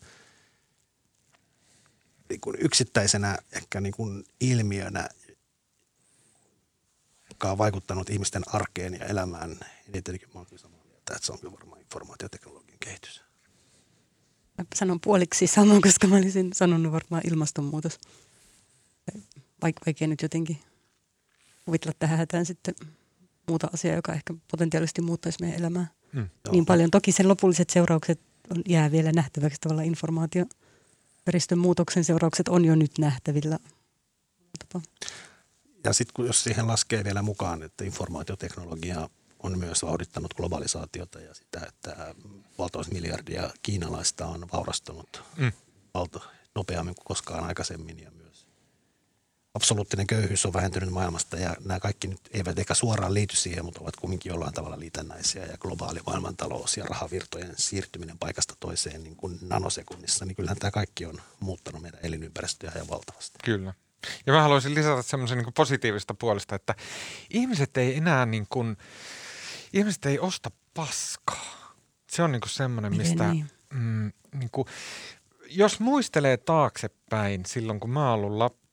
niin kuin yksittäisenä ehkä niin kuin ilmiönä, joka on vaikuttanut ihmisten arkeen ja elämään, niin tietenkin mä olen samaa mieltä, että se on kyllä varmaan informaatioteknologian kehitys. Mä sanon puoliksi saman, koska mä olisin sanonut varmaan ilmastonmuutos. Vaik- vaikea nyt jotenkin kuvitella tähän hätään sitten muuta asiaa, joka ehkä potentiaalisesti muuttaisi meidän elämää mm, niin paljon. Toki sen lopulliset seuraukset on, jää vielä nähtäväksi tavalla informaatio. Ympäristön muutoksen seuraukset on jo nyt nähtävillä. Ja sitten jos siihen laskee vielä mukaan, että informaatioteknologia on myös vauhdittanut globalisaatiota ja sitä, että valtaus miljardia kiinalaista on vaurastunut mm. valta nopeammin kuin koskaan aikaisemmin ja myös absoluuttinen köyhyys on vähentynyt maailmasta ja nämä kaikki nyt eivät ehkä suoraan liity siihen, mutta ovat kumminkin jollain tavalla liitännäisiä ja globaali maailmantalous ja rahavirtojen siirtyminen paikasta toiseen niin kuin nanosekunnissa, niin kyllähän tämä kaikki on muuttanut meidän elinympäristöä ja valtavasti. Kyllä. Ja mä haluaisin lisätä semmoisen niin positiivista puolesta, että ihmiset ei enää niin kuin – ihmiset ei osta paskaa. Se on niinku semmoinen, mistä niin? Mm, niinku, jos muistelee taaksepäin silloin, kun mä oon ollut lapsi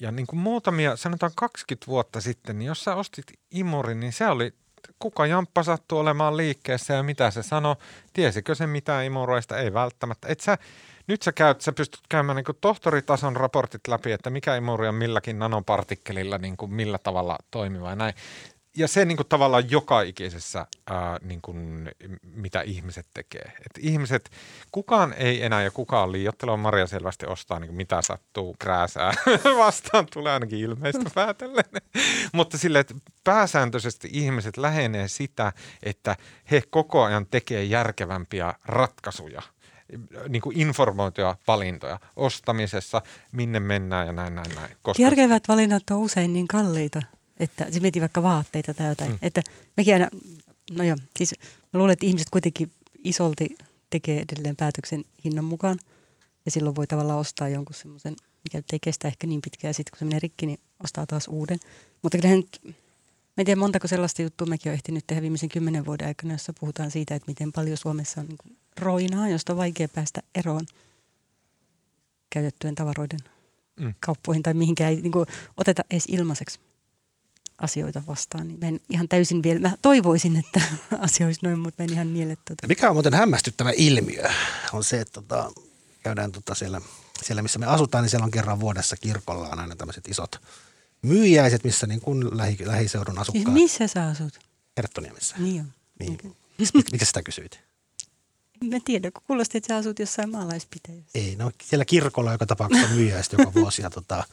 ja niinku muutamia, sanotaan 20 vuotta sitten, niin jos sä ostit imurin, niin se oli kuka jamppa sattuu olemaan liikkeessä ja mitä se sanoi. Tiesikö se mitään imuroista? Ei välttämättä. Et sä, nyt sä käyt, sä pystyt käymään niin tohtoritason raportit läpi, että mikä imuri on milläkin nanopartikkelilla niin kuin millä tavalla toimiva ja näin ja se niin kuin tavallaan joka ikisessä, ää, niin kuin, mitä ihmiset tekee. Et ihmiset, kukaan ei enää ja kukaan liiottelua Maria selvästi ostaa niin kuin mitä sattuu krääsää. Vastaan tulee ainakin ilmeistä päätellen. Mutta sille, että pääsääntöisesti ihmiset lähenee sitä, että he koko ajan tekee järkevämpiä ratkaisuja niin kuin informoituja valintoja ostamisessa, minne mennään ja näin, näin, näin. Koska... Järkevät valinnat on usein niin kalliita. Että se mietin vaikka vaatteita tai jotain. Mm. Että mekin aina, no joo, siis mä luulen, että ihmiset kuitenkin isolti tekee edelleen päätöksen hinnan mukaan. Ja silloin voi tavallaan ostaa jonkun semmoisen, mikä ei kestä ehkä niin pitkään. Sitten kun se menee rikki, niin ostaa taas uuden. Mutta kyllähän nyt, mä en tiedä montako sellaista juttua mekin on ehtinyt tehdä viimeisen kymmenen vuoden aikana, jossa puhutaan siitä, että miten paljon Suomessa on niin roinaa, josta on vaikea päästä eroon käytettyjen tavaroiden mm. kauppoihin tai mihinkään ei niin kuin, oteta edes ilmaiseksi asioita vastaan. Niin mä en ihan täysin vielä, mä toivoisin, että asia olisi noin, mutta mä en ihan niele tuota. Mikä on muuten hämmästyttävä ilmiö on se, että tota, käydään tota siellä, siellä, missä me asutaan, niin siellä on kerran vuodessa kirkolla on aina tämmöiset isot myyjäiset, missä niin kuin lähi, lähiseudun asukkaat. Siis missä sä asut? Herttoniemessä. Niin on. Niin. Okay. Mik, mikä sitä kysyit? Mä tiedän, kun kuulosti, että sä asut jossain maalaispitäjässä. Ei, no siellä kirkolla joka tapauksessa on myyjäistä joka vuosi. Ja tota,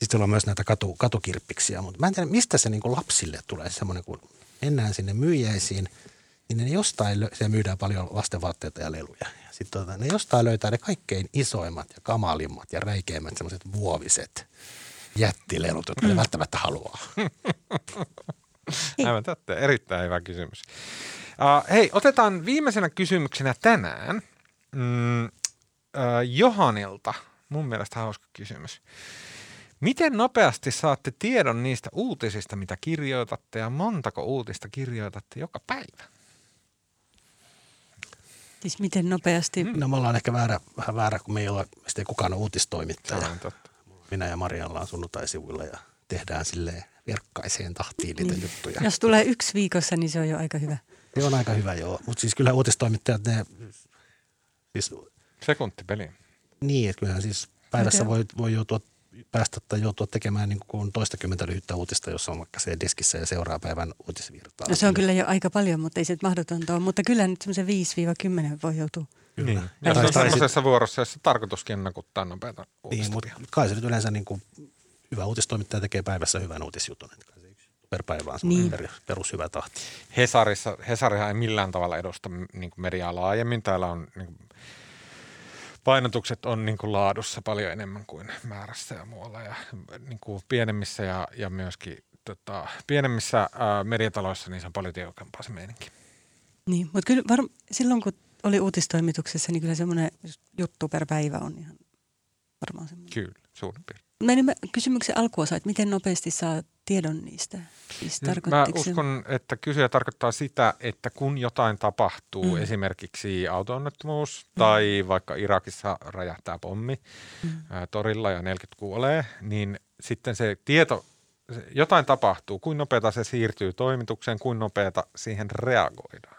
Sitten on myös näitä katu, katukirppiksiä, mutta mä en tiedä, mistä se niin kuin lapsille tulee semmoinen, kun mennään sinne myyjäisiin, niin ne jostain, lö- siellä myydään paljon lastenvaatteita ja leluja. Ja sitten tota, ne jostain löytää ne kaikkein isoimmat ja kamalimmat ja räikeimmät semmoiset muoviset jättilelut, jotka mm. ne välttämättä haluaa. Aivan totta. Erittäin hyvä kysymys. Uh, hei, otetaan viimeisenä kysymyksenä tänään mm, uh, Johanilta. Mun mielestä hauska kysymys. Miten nopeasti saatte tiedon niistä uutisista, mitä kirjoitatte ja montako uutista kirjoitatte joka päivä? Siis miten nopeasti? Mm. No me ollaan ehkä väärä, vähän väärä, kun me ei ole, meistä ei kukaan ole uutistoimittaja. on totta. Minä ja Maria ollaan sunnuntaisivuilla ja tehdään silleen verkkaiseen tahtiin niitä niin. juttuja. Jos tulee yksi viikossa, niin se on jo aika hyvä. Se on aika hyvä joo, mutta siis kyllä uutistoimittajat ne, siis Sekuntipeli. niin, että kyllähän siis päivässä voi, voi joutua päästä tai joutua tekemään niin kuin toistakymmentä lyhyttä uutista, jos on vaikka se deskissä ja seuraa päivän uutisvirtaa. No se on kyllä jo aika paljon, mutta ei se mahdotonta ole. Mutta kyllä nyt semmoisen 5-10 voi joutua. Kyllä. Niin. Tai- Ja se on sit- vuorossa, jossa tarkoituskin nakuttaa nopeita Niin, uutista. mutta kai se nyt yleensä niin kuin, hyvä uutistoimittaja tekee päivässä hyvän uutisjutun. Että kai se yksi per päivä on Niin. niin. perushyvä tahti. Hesarissa, Hesarihan ei millään tavalla edusta niin kuin mediaa laajemmin. Täällä on niin kuin, painotukset on niin kuin laadussa paljon enemmän kuin määrässä ja muualla. Ja niin kuin pienemmissä ja, ja myöskin tota, pienemmissä ää, mediataloissa niin se on paljon tiukempaa se meininki. Niin, mutta kyllä var- silloin kun oli uutistoimituksessa, niin kyllä semmoinen juttu per päivä on ihan varmaan semmoinen. Kyllä, suurin piirtein. Mä kysymyksen alkuosa, että miten nopeasti saa tiedon niistä? Siis Mä se- uskon, että kysyjä tarkoittaa sitä, että kun jotain tapahtuu, Mm. mm. esimerkiksi auto-onnettomuus tai vaikka Irakissa räjähtää pommi Mm. ää, torilla ja 40 kuolee, niin sitten se tieto, se, jotain tapahtuu, kuin nopeata se siirtyy toimitukseen, kuin nopeata siihen reagoidaan.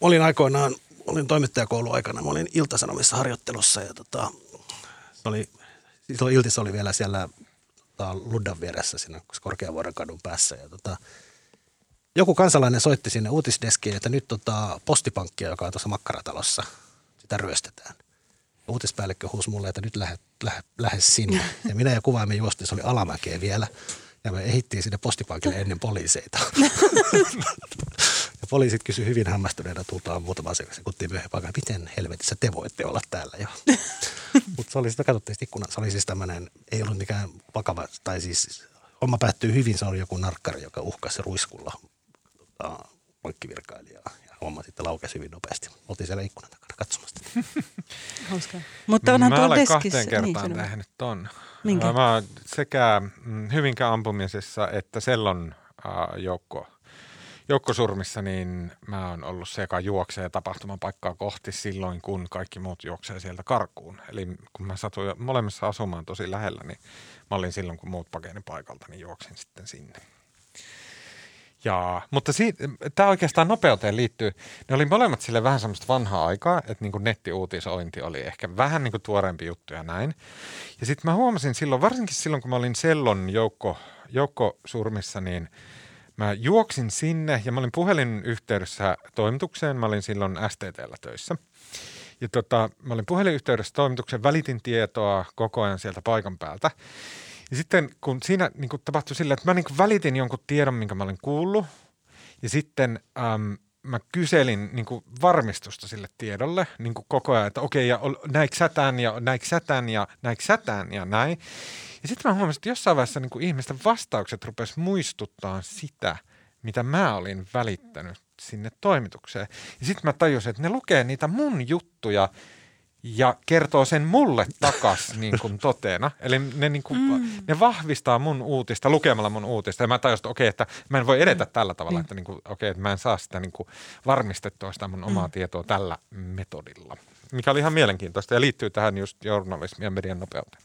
Olin aikoinaan, olin toimittajakoulu aikana, mä olin Iltasanomissa harjoittelussa ja tota, se oli, silloin Iltis oli vielä siellä tota, Luddan vieressä siinä Korkeavuoren kadun päässä ja tota, joku kansalainen soitti sinne uutisdeskiin, että nyt tota, postipankkia, joka on tuossa makkaratalossa, sitä ryöstetään. Uutispäällikkö huusi mulle, että nyt lähde, lähde, lähde sinne. Ja minä ja kuvaamme juostiin, se oli alamäkeä vielä. Ja me ehittiin sinne postipankille ennen poliiseita. Poliisit kysyi hyvin hämmästyneenä tultaan muutama sekuntia myöhemmin paikalle, miten helvetissä te voitte olla täällä jo. Mutta se oli sitä, katsottiin sitä ikkunaa, se oli siis tämmöinen, ei ollut mikään vakava, tai siis homma päättyy hyvin, se oli joku narkkari, joka uhkasi ruiskulla tota, pankkivirkailijaa. Ja homma sitten laukesi hyvin nopeasti. Oltiin siellä ikkunan takana katsomassa. Hauskaa. Mutta onhan Mä tuolla olen deskissä. kahteen kertaan niin, niin, nähnyt ton. Minkä? Mä sekä mm, Hyvinkään ampumisessa että Sellon äh, joukko, joukkosurmissa, niin mä oon ollut se, joka juoksee tapahtuman paikkaa kohti silloin, kun kaikki muut juoksee sieltä karkuun. Eli kun mä satuin molemmissa asumaan tosi lähellä, niin mä olin silloin, kun muut pakeni paikalta, niin juoksin sitten sinne. Ja, mutta tämä oikeastaan nopeuteen liittyy. Ne oli molemmat sille vähän semmoista vanhaa aikaa, että niin kuin nettiuutisointi oli ehkä vähän niin kuin tuoreempi juttu ja näin. Ja sitten mä huomasin silloin, varsinkin silloin kun mä olin Sellon joukko, joukkosurmissa, niin mä juoksin sinne ja mä olin puhelinyhteydessä toimitukseen. Mä olin silloin STTllä töissä. Ja tota, mä olin puhelinyhteydessä toimitukseen, välitin tietoa koko ajan sieltä paikan päältä. Ja sitten kun siinä niin kuin tapahtui silleen, että mä niin välitin jonkun tiedon, minkä mä olin kuullut, ja sitten äm, mä kyselin niin kuin varmistusta sille tiedolle niin kuin koko ajan, että okei, ja näikö sä tän, ja näikö sä tän, ja näikö sä tän, ja näin. Ja sitten mä huomasin, että jossain vaiheessa niin kuin ihmisten vastaukset rupes muistuttaa sitä, mitä mä olin välittänyt sinne toimitukseen. Ja sitten mä tajusin, että ne lukee niitä mun juttuja ja kertoo sen mulle takas niin kuin toteena. Eli ne, niin kuin, mm. ne vahvistaa mun uutista lukemalla mun uutista. Ja mä tajusin, että okei, että mä en voi edetä tällä tavalla, että, niin kuin, okei, että mä en saa sitä niin kuin varmistettua sitä mun omaa tietoa tällä metodilla. Mikä oli ihan mielenkiintoista ja liittyy tähän just journalismin ja median nopeuteen.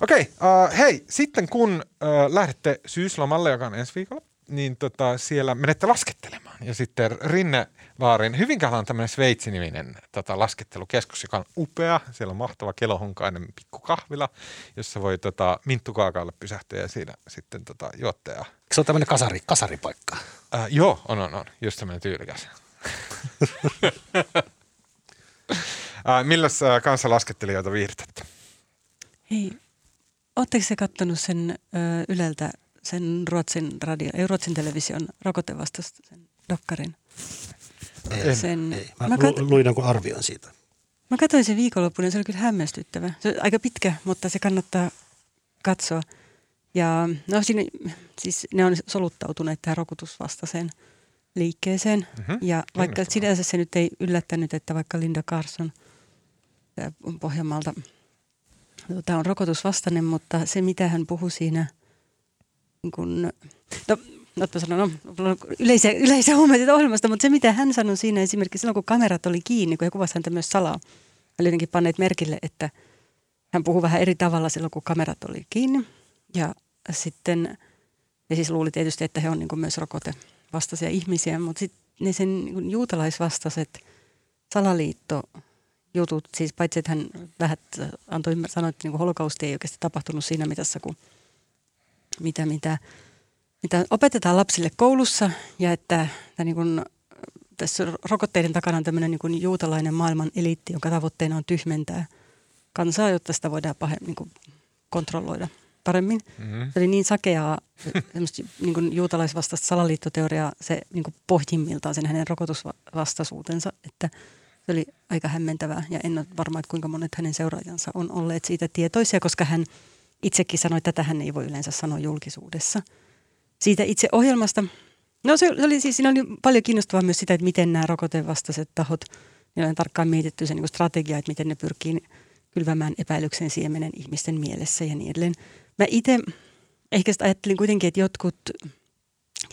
Okei, uh, hei, sitten kun uh, lähdette syyslomalle, joka on ensi viikolla, niin tota, siellä menette laskettelemaan. Ja sitten Rinne Vaarin, Hyvinkäällä on tämmöinen Sveitsi-niminen tota, laskettelukeskus, joka on upea. Siellä on mahtava kelohonkainen pikkukahvila, jossa voi tota, minttukaakaalle pysähtyä ja siinä sitten tota, juottaa. Eikö se ole tämmöinen kasari, kasaripaikka? Uh, joo, on, on, on. Just tämmöinen tyylikäs. uh, milläs uh, kanssa laskettelijoita viihdytätte? Hei, Oletteko se kattonut sen ö, Yleltä, sen Ruotsin radio, ei Ruotsin television rokotevastasta, sen dokkarin? Ei, Sen, ei. Mä, mä, kat, luin jonkun arvion siitä. mä katsoin sen viikonloppuun ja se oli kyllä hämmästyttävä. Se on aika pitkä, mutta se kannattaa katsoa. Ja no siinä, siis ne on soluttautuneet tähän rokotusvastaiseen liikkeeseen. Mhm, Ja vaikka sinänsä se nyt ei yllättänyt, että vaikka Linda Carson Pohjanmaalta tämä on rokotusvastainen, mutta se mitä hän puhui siinä, niin kun, no, mä sanon, no, yleisiä, yleisiä huomioita ohjelmasta, mutta se mitä hän sanoi siinä esimerkiksi silloin, kun kamerat oli kiinni, kun he kuvasivat häntä myös salaa, oli jotenkin panneet merkille, että hän puhui vähän eri tavalla silloin, kun kamerat oli kiinni. Ja sitten, ja siis luuli tietysti, että he on niin myös rokotevastaisia ihmisiä, mutta sitten ne sen niin juutalaisvastaiset salaliitto jutut, siis paitsi että hän vähän antoi ymmärtää, sanoi, että niin holokausti ei oikeasti tapahtunut siinä mitassa kuin mitä, mitä, mitä opetetaan lapsille koulussa ja että, että niin kuin, tässä rokotteiden takana on tämmöinen niin kuin juutalainen maailman eliitti, jonka tavoitteena on tyhmentää kansaa, jotta sitä voidaan pahe, niin kuin kontrolloida paremmin. Mm-hmm. Se oli niin sakeaa semmoista niin kuin juutalaisvastaista salaliittoteoriaa se niin kuin pohjimmiltaan sen hänen rokotusvastaisuutensa, että se oli aika hämmentävää ja en ole varma, että kuinka monet hänen seuraajansa on olleet siitä tietoisia, koska hän itsekin sanoi, että tätä hän ei voi yleensä sanoa julkisuudessa. Siitä itse ohjelmasta, no se oli siis, siinä oli paljon kiinnostavaa myös sitä, että miten nämä rokotevastaiset tahot, niillä on tarkkaan mietitty se niin strategia, että miten ne pyrkii kylvämään epäilyksen siemenen ihmisten mielessä ja niin edelleen. Mä itse ehkä sitä ajattelin kuitenkin, että jotkut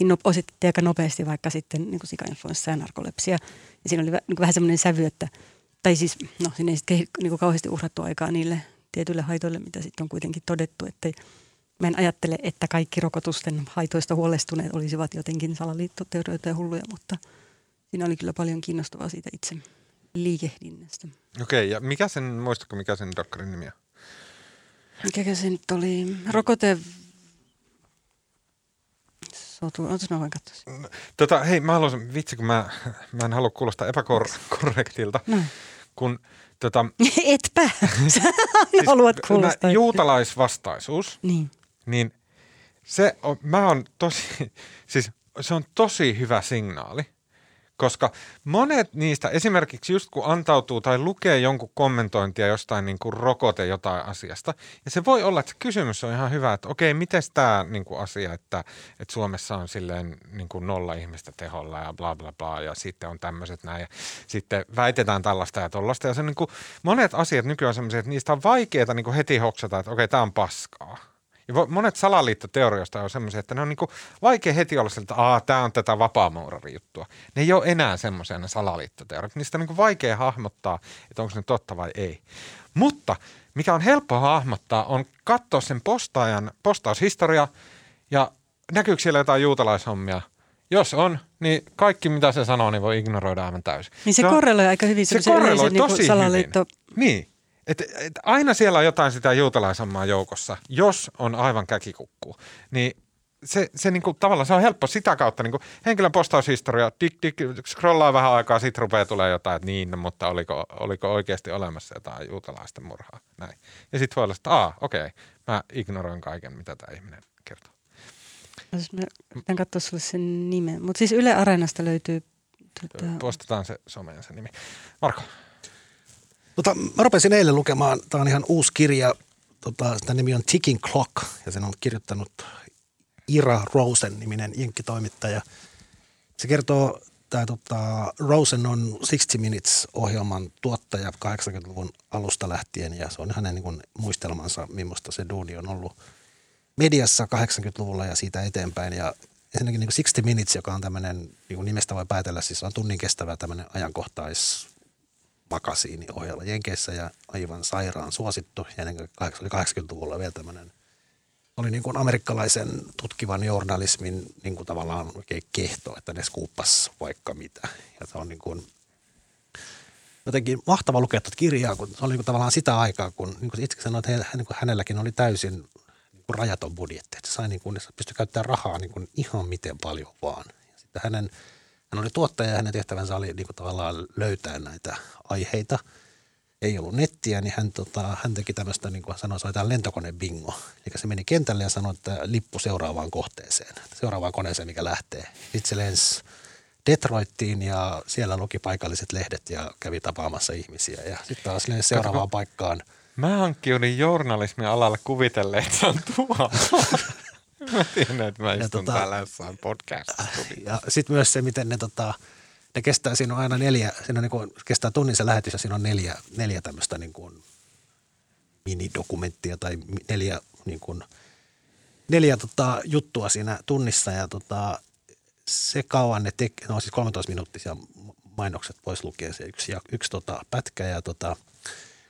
no, osittiin aika nopeasti vaikka sitten niin kuin sikainfluenssa ja narkolepsia. Ja siinä oli niin vähän semmoinen sävy, että, tai siis, no siinä ei sitten niin kauheasti uhrattu aikaa niille tietyille haitoille, mitä sitten on kuitenkin todettu, että mä en ajattele, että kaikki rokotusten haitoista huolestuneet olisivat jotenkin salaliittoteorioita ja hulluja, mutta siinä oli kyllä paljon kiinnostavaa siitä itse liikehdinnästä. Okei, ja mikä sen, muistatko mikä sen dokkarin nimi on? Mikäkö se nyt oli? Rokote... Sotu, ootas mä voin katsoa sen. Tota, hei, mä haluaisin, vitsi kun mä, mä en halua kuulostaa epäkorrektilta, Noin. kun tota, Etpä! Sä haluat kuulostaa. juutalaisvastaisuus, Niin. Niin se on, mä on tosi, siis se on tosi hyvä signaali, koska monet niistä, esimerkiksi just kun antautuu tai lukee jonkun kommentointia jostain niin kuin rokote jotain asiasta, ja se voi olla, että se kysymys on ihan hyvä, että okei, miten tämä niin kuin asia, että, että Suomessa on silleen niin kuin nolla ihmistä teholla ja bla bla bla, ja sitten on tämmöiset näin, ja sitten väitetään tällaista ja tollasta, ja se niin kuin, monet asiat nykyään on semmoisia, että niistä on vaikeaa niin kuin heti hoksata, että okei, tämä on paskaa. Ja monet salaliittoteorioista on semmoisia, että ne on niinku vaikea heti olla sieltä, että tämä on tätä vapaamuurarijuttua. Ne ei ole enää semmoisia ne salaliittoteoriat. Niistä on niinku vaikea hahmottaa, että onko ne totta vai ei. Mutta mikä on helppo hahmottaa, on katsoa sen postaajan postaushistoria ja näkyykö siellä jotain juutalaishommia. Jos on, niin kaikki mitä se sanoo, niin voi ignoroida aivan täysin. Niin se, on- korreloi aika hyvin se korreloi niin tosi salaliitto. hyvin. Niin. Et, et aina siellä on jotain sitä juutalaisammaa joukossa, jos on aivan käkikukku. Niin se, se niinku, tavallaan se on helppo sitä kautta. Niinku, henkilön postaushistoria, dik, dik, scrollaa vähän aikaa, sitten rupeaa tulee jotain, että niin, no, mutta oliko, oliko oikeasti olemassa jotain juutalaisten murhaa. Näin. Ja sitten voi olla, että okei, mä ignoroin kaiken, mitä tämä ihminen kertoo. No, siis mä pitän katsoa sulle sen nimen. Mutta siis Yle Areenasta löytyy... Tota, Postataan se someen se nimi. Marko. Tota, mä rupesin eilen lukemaan, tämä on ihan uusi kirja, tota, sitä nimi on Ticking Clock ja sen on kirjoittanut Ira Rosen niminen jenkkitoimittaja. Se kertoo, tämä tota, Rosen on 60 Minutes-ohjelman tuottaja 80-luvun alusta lähtien ja se on hänen niin kuin, muistelmansa, millaista se duuni on ollut mediassa 80-luvulla ja siitä eteenpäin. Ja ensinnäkin niin kuin 60 Minutes, joka on tämmöinen, niin kuin nimestä voi päätellä, siis on tunnin kestävä tämmöinen ajankohtais makasiiniohjelma Jenkeissä ja aivan sairaan suosittu. Ja ennen kuin oli 80-luvulla vielä tämmöinen, oli niin kuin amerikkalaisen tutkivan journalismin niin kuin tavallaan oikein kehto, että ne skuuppas vaikka mitä. Ja se on niin kuin, jotenkin mahtava lukea tuota kirjaa, kun se oli niin kuin tavallaan sitä aikaa, kun niin kuin itse sanoin, että he, niin kuin hänelläkin oli täysin niin kuin rajaton budjetti. Että se sai niin kuin, pystyi käyttämään rahaa niin kuin ihan miten paljon vaan. Ja sitten hänen, hän oli tuottaja ja hänen tehtävänsä oli niin kuin tavallaan löytää näitä aiheita. ei ollut nettiä, niin hän, tota, hän teki tämmöistä, niin kuin hän sanoi, se oli lentokone bingo. Eli se meni kentälle ja sanoi, että lippu seuraavaan kohteeseen, seuraavaan koneeseen, mikä lähtee. Sitten se lensi Detroittiin ja siellä luki paikalliset lehdet ja kävi tapaamassa ihmisiä. Ja sitten taas lensi seuraavaan paikkaan. Mä hankkiudin journalismin alalle kuvitellen, että se on tuolla. mä tiedän, että mä istun tota, täällä jossain podcast Ja sitten myös se, miten ne tota, ne kestää, siinä on aina neljä, siinä on niin kuin, kestää tunnin se lähetys ja siinä on neljä, neljä tämmöistä niin kuin minidokumenttia tai neljä, niin kuin, neljä tota, juttua siinä tunnissa ja tota, se kauan ne tekee, no siis 13 minuuttisia mainokset pois lukien se yksi, ja, yksi tota, pätkä ja tota,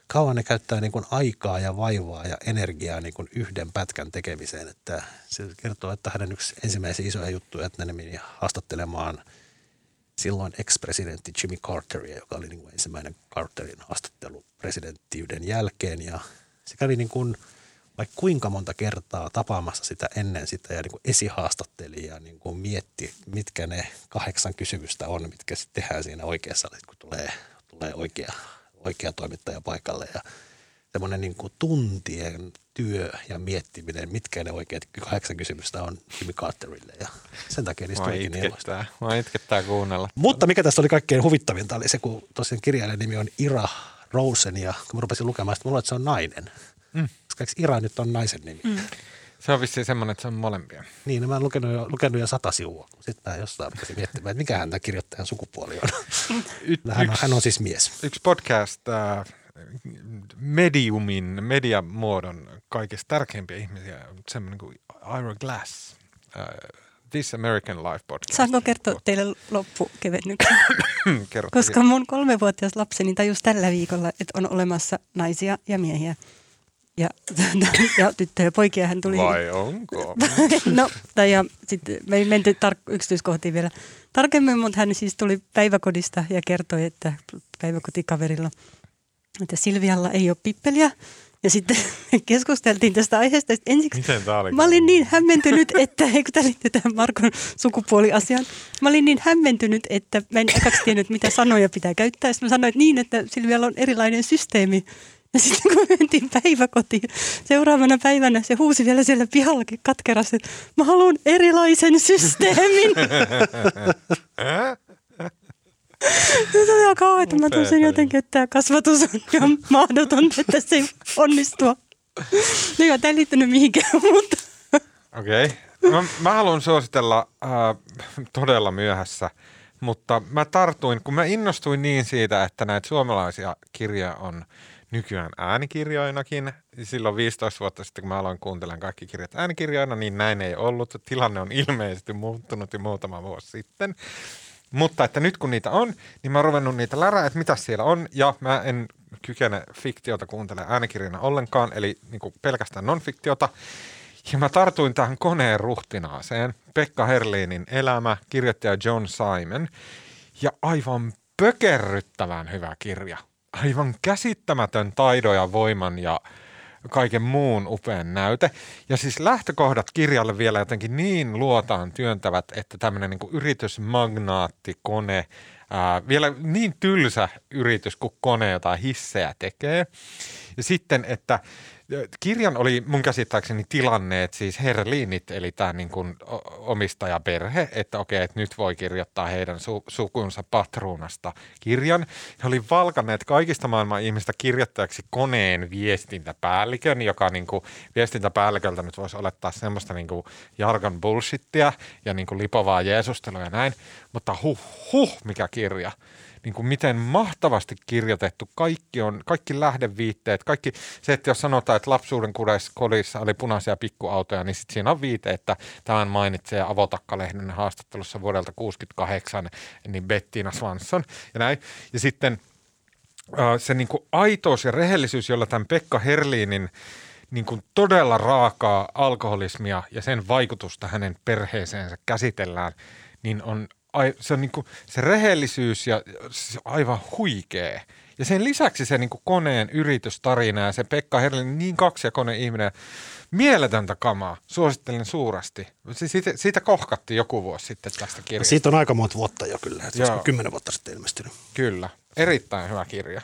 kauan ne käyttää niin kuin aikaa ja vaivaa ja energiaa niin kuin yhden pätkän tekemiseen. Että se kertoo, että hänen yksi ensimmäisiä isoja juttuja, että ne meni haastattelemaan – silloin ex-presidentti Jimmy Carteria, joka oli niin kuin ensimmäinen Carterin haastattelu presidenttiyden jälkeen. Ja se kävi niin kuin vaikka kuinka monta kertaa tapaamassa sitä ennen sitä ja niin kuin esihaastatteli ja niin kuin mietti, mitkä ne kahdeksan kysymystä on, mitkä sitten tehdään siinä oikeassa, kun tulee, tulee oikea, oikea toimittaja paikalle. Ja semmoinen niin kuin tuntien työ ja miettiminen, mitkä ne oikeat kahdeksan kysymystä on Jimmy Carterille ja sen takia niistä tulikin niin itkettää. Mä itkettää kuunnella. Mutta mikä tässä oli kaikkein huvittavinta oli se, kun tosiaan kirjailijan nimi on Ira Rosen ja kun mä rupesin lukemaan, että mulla että se on nainen. Mm. Koska Ira nyt on naisen nimi? Mm. Se on vissiin semmoinen, että se on molempia. Niin, no mä oon lukenut jo, lukenut jo sata sivua. Sitten mä jostain rupesin miettimään, että mikä tämä kirjoittajan sukupuoli on. Y- hän, on hän on siis mies. Yksi podcast, äh, mediumin, mediamuodon kaikista tärkeimpiä ihmisiä on semmoinen kuin Ira Glass. Uh, This American Life podcast. Saanko kertoa teille loppukevennyksen? Koska mun kolmevuotias lapseni tajus tällä viikolla, että on olemassa naisia ja miehiä. Ja, ja tyttöjä ja poikia hän tuli. Vai onko? no, tai ja sitten me ei menty tar- yksityiskohtiin vielä tarkemmin, mutta hän siis tuli päiväkodista ja kertoi, että päiväkotikaverilla – että Silvialla ei ole pippeliä. Ja sitten keskusteltiin tästä aiheesta. Ensiksi Miten tämä oli? Mä olin niin hämmentynyt, että, eikö tämä liittyy tähän Markon sukupuoliasiaan. Mä olin niin hämmentynyt, että mä en ekaksi tiennyt, mitä sanoja pitää käyttää. Sitten mä sanoin, että niin, että Silvialla on erilainen systeemi. Ja sitten kun me mentiin päiväkotiin, seuraavana päivänä se huusi vielä siellä pihallakin katkerasti, että mä haluan erilaisen systeemin. Se on ihan kauhean, mä tunsin jotenkin, että tämä kasvatus on ihan mahdoton, että se ei onnistua. No joo, tämä ei liittynyt mihinkään, mutta... Okei. Okay. Mä, mä haluan suositella äh, todella myöhässä, mutta mä tartuin, kun mä innostuin niin siitä, että näitä suomalaisia kirjoja on nykyään äänikirjoinakin. Silloin 15 vuotta sitten, kun mä aloin kuuntelemaan kaikki kirjat äänikirjoina, niin näin ei ollut. Tilanne on ilmeisesti muuttunut jo muutama vuosi sitten. Mutta että nyt kun niitä on, niin mä oon ruvennut niitä lärää, että mitä siellä on, ja mä en kykene fiktiota kuuntelemaan äänikirjana ollenkaan, eli niin kuin pelkästään non-fiktiota. Ja mä tartuin tähän koneen ruhtinaaseen, Pekka Herliinin elämä, kirjoittaja John Simon, ja aivan pökerryttävän hyvä kirja. Aivan käsittämätön taidon ja voiman ja kaiken muun upean näyte. Ja siis lähtökohdat kirjalle vielä jotenkin niin luotaan työntävät, että tämmöinen niin yritysmagnaattikone, ää, vielä niin tylsä yritys kuin kone jotain hissejä tekee. Ja sitten, että kirjan oli mun käsittääkseni tilanneet siis Herliinit, eli tämä niin kuin omistajaperhe, että okei, että nyt voi kirjoittaa heidän su- sukunsa patruunasta kirjan. He oli valkanneet kaikista maailman ihmistä kirjoittajaksi koneen viestintäpäällikön, joka niin kuin viestintäpäälliköltä nyt voisi olettaa semmoista niin kuin jargon bullshittia ja niin kuin lipovaa jeesustelua ja näin, mutta huh, huh, mikä kirja niin kuin miten mahtavasti kirjoitettu. Kaikki on, kaikki lähdeviitteet, kaikki se, että jos sanotaan, että lapsuuden kodissa oli punaisia pikkuautoja, niin sitten siinä on viite, että tämän mainitsee Avotakkalehden haastattelussa vuodelta 68, niin Bettina Swanson ja näin. Ja sitten se niin kuin aitous ja rehellisyys, jolla tämän Pekka Herliinin niin kuin todella raakaa alkoholismia ja sen vaikutusta hänen perheeseensä käsitellään, niin on ai, se, on niin kuin, se rehellisyys ja se aivan huikee. Ja sen lisäksi se niin kuin koneen yritystarina ja se Pekka Herlin niin kaksijakoinen ihminen, mieletöntä kamaa, suosittelen suuresti. Siitä, siitä kohkatti joku vuosi sitten tästä kirjasta. Siitä on aika monta vuotta jo kyllä, että se on kymmenen vuotta sitten ilmestynyt. Kyllä, erittäin hyvä kirja.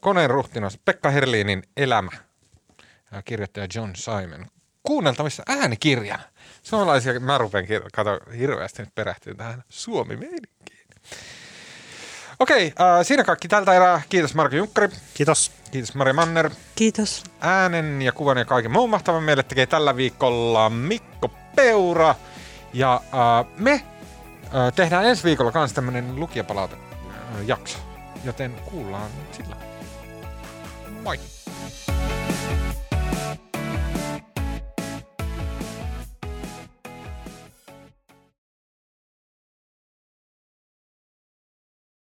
Koneen ruhtinas Pekka Herliinin Elämä, ja kirjoittaja John Simon. Kuunneltavissa äänikirjana. Suomalaisia, mä rupean kato, hirveästi nyt perehtyä tähän suomi-meininkiin. Okei, äh, siinä kaikki tältä erää. Kiitos Marko Junkkari, Kiitos. kiitos Maria Manner. Kiitos. Äänen ja kuvan ja kaiken muun mahtavan meille tekee tällä viikolla Mikko Peura. Ja äh, me äh, tehdään ensi viikolla kanssa tämmönen lukijapalaute äh, jakso. Joten kuullaan sillä. Moi!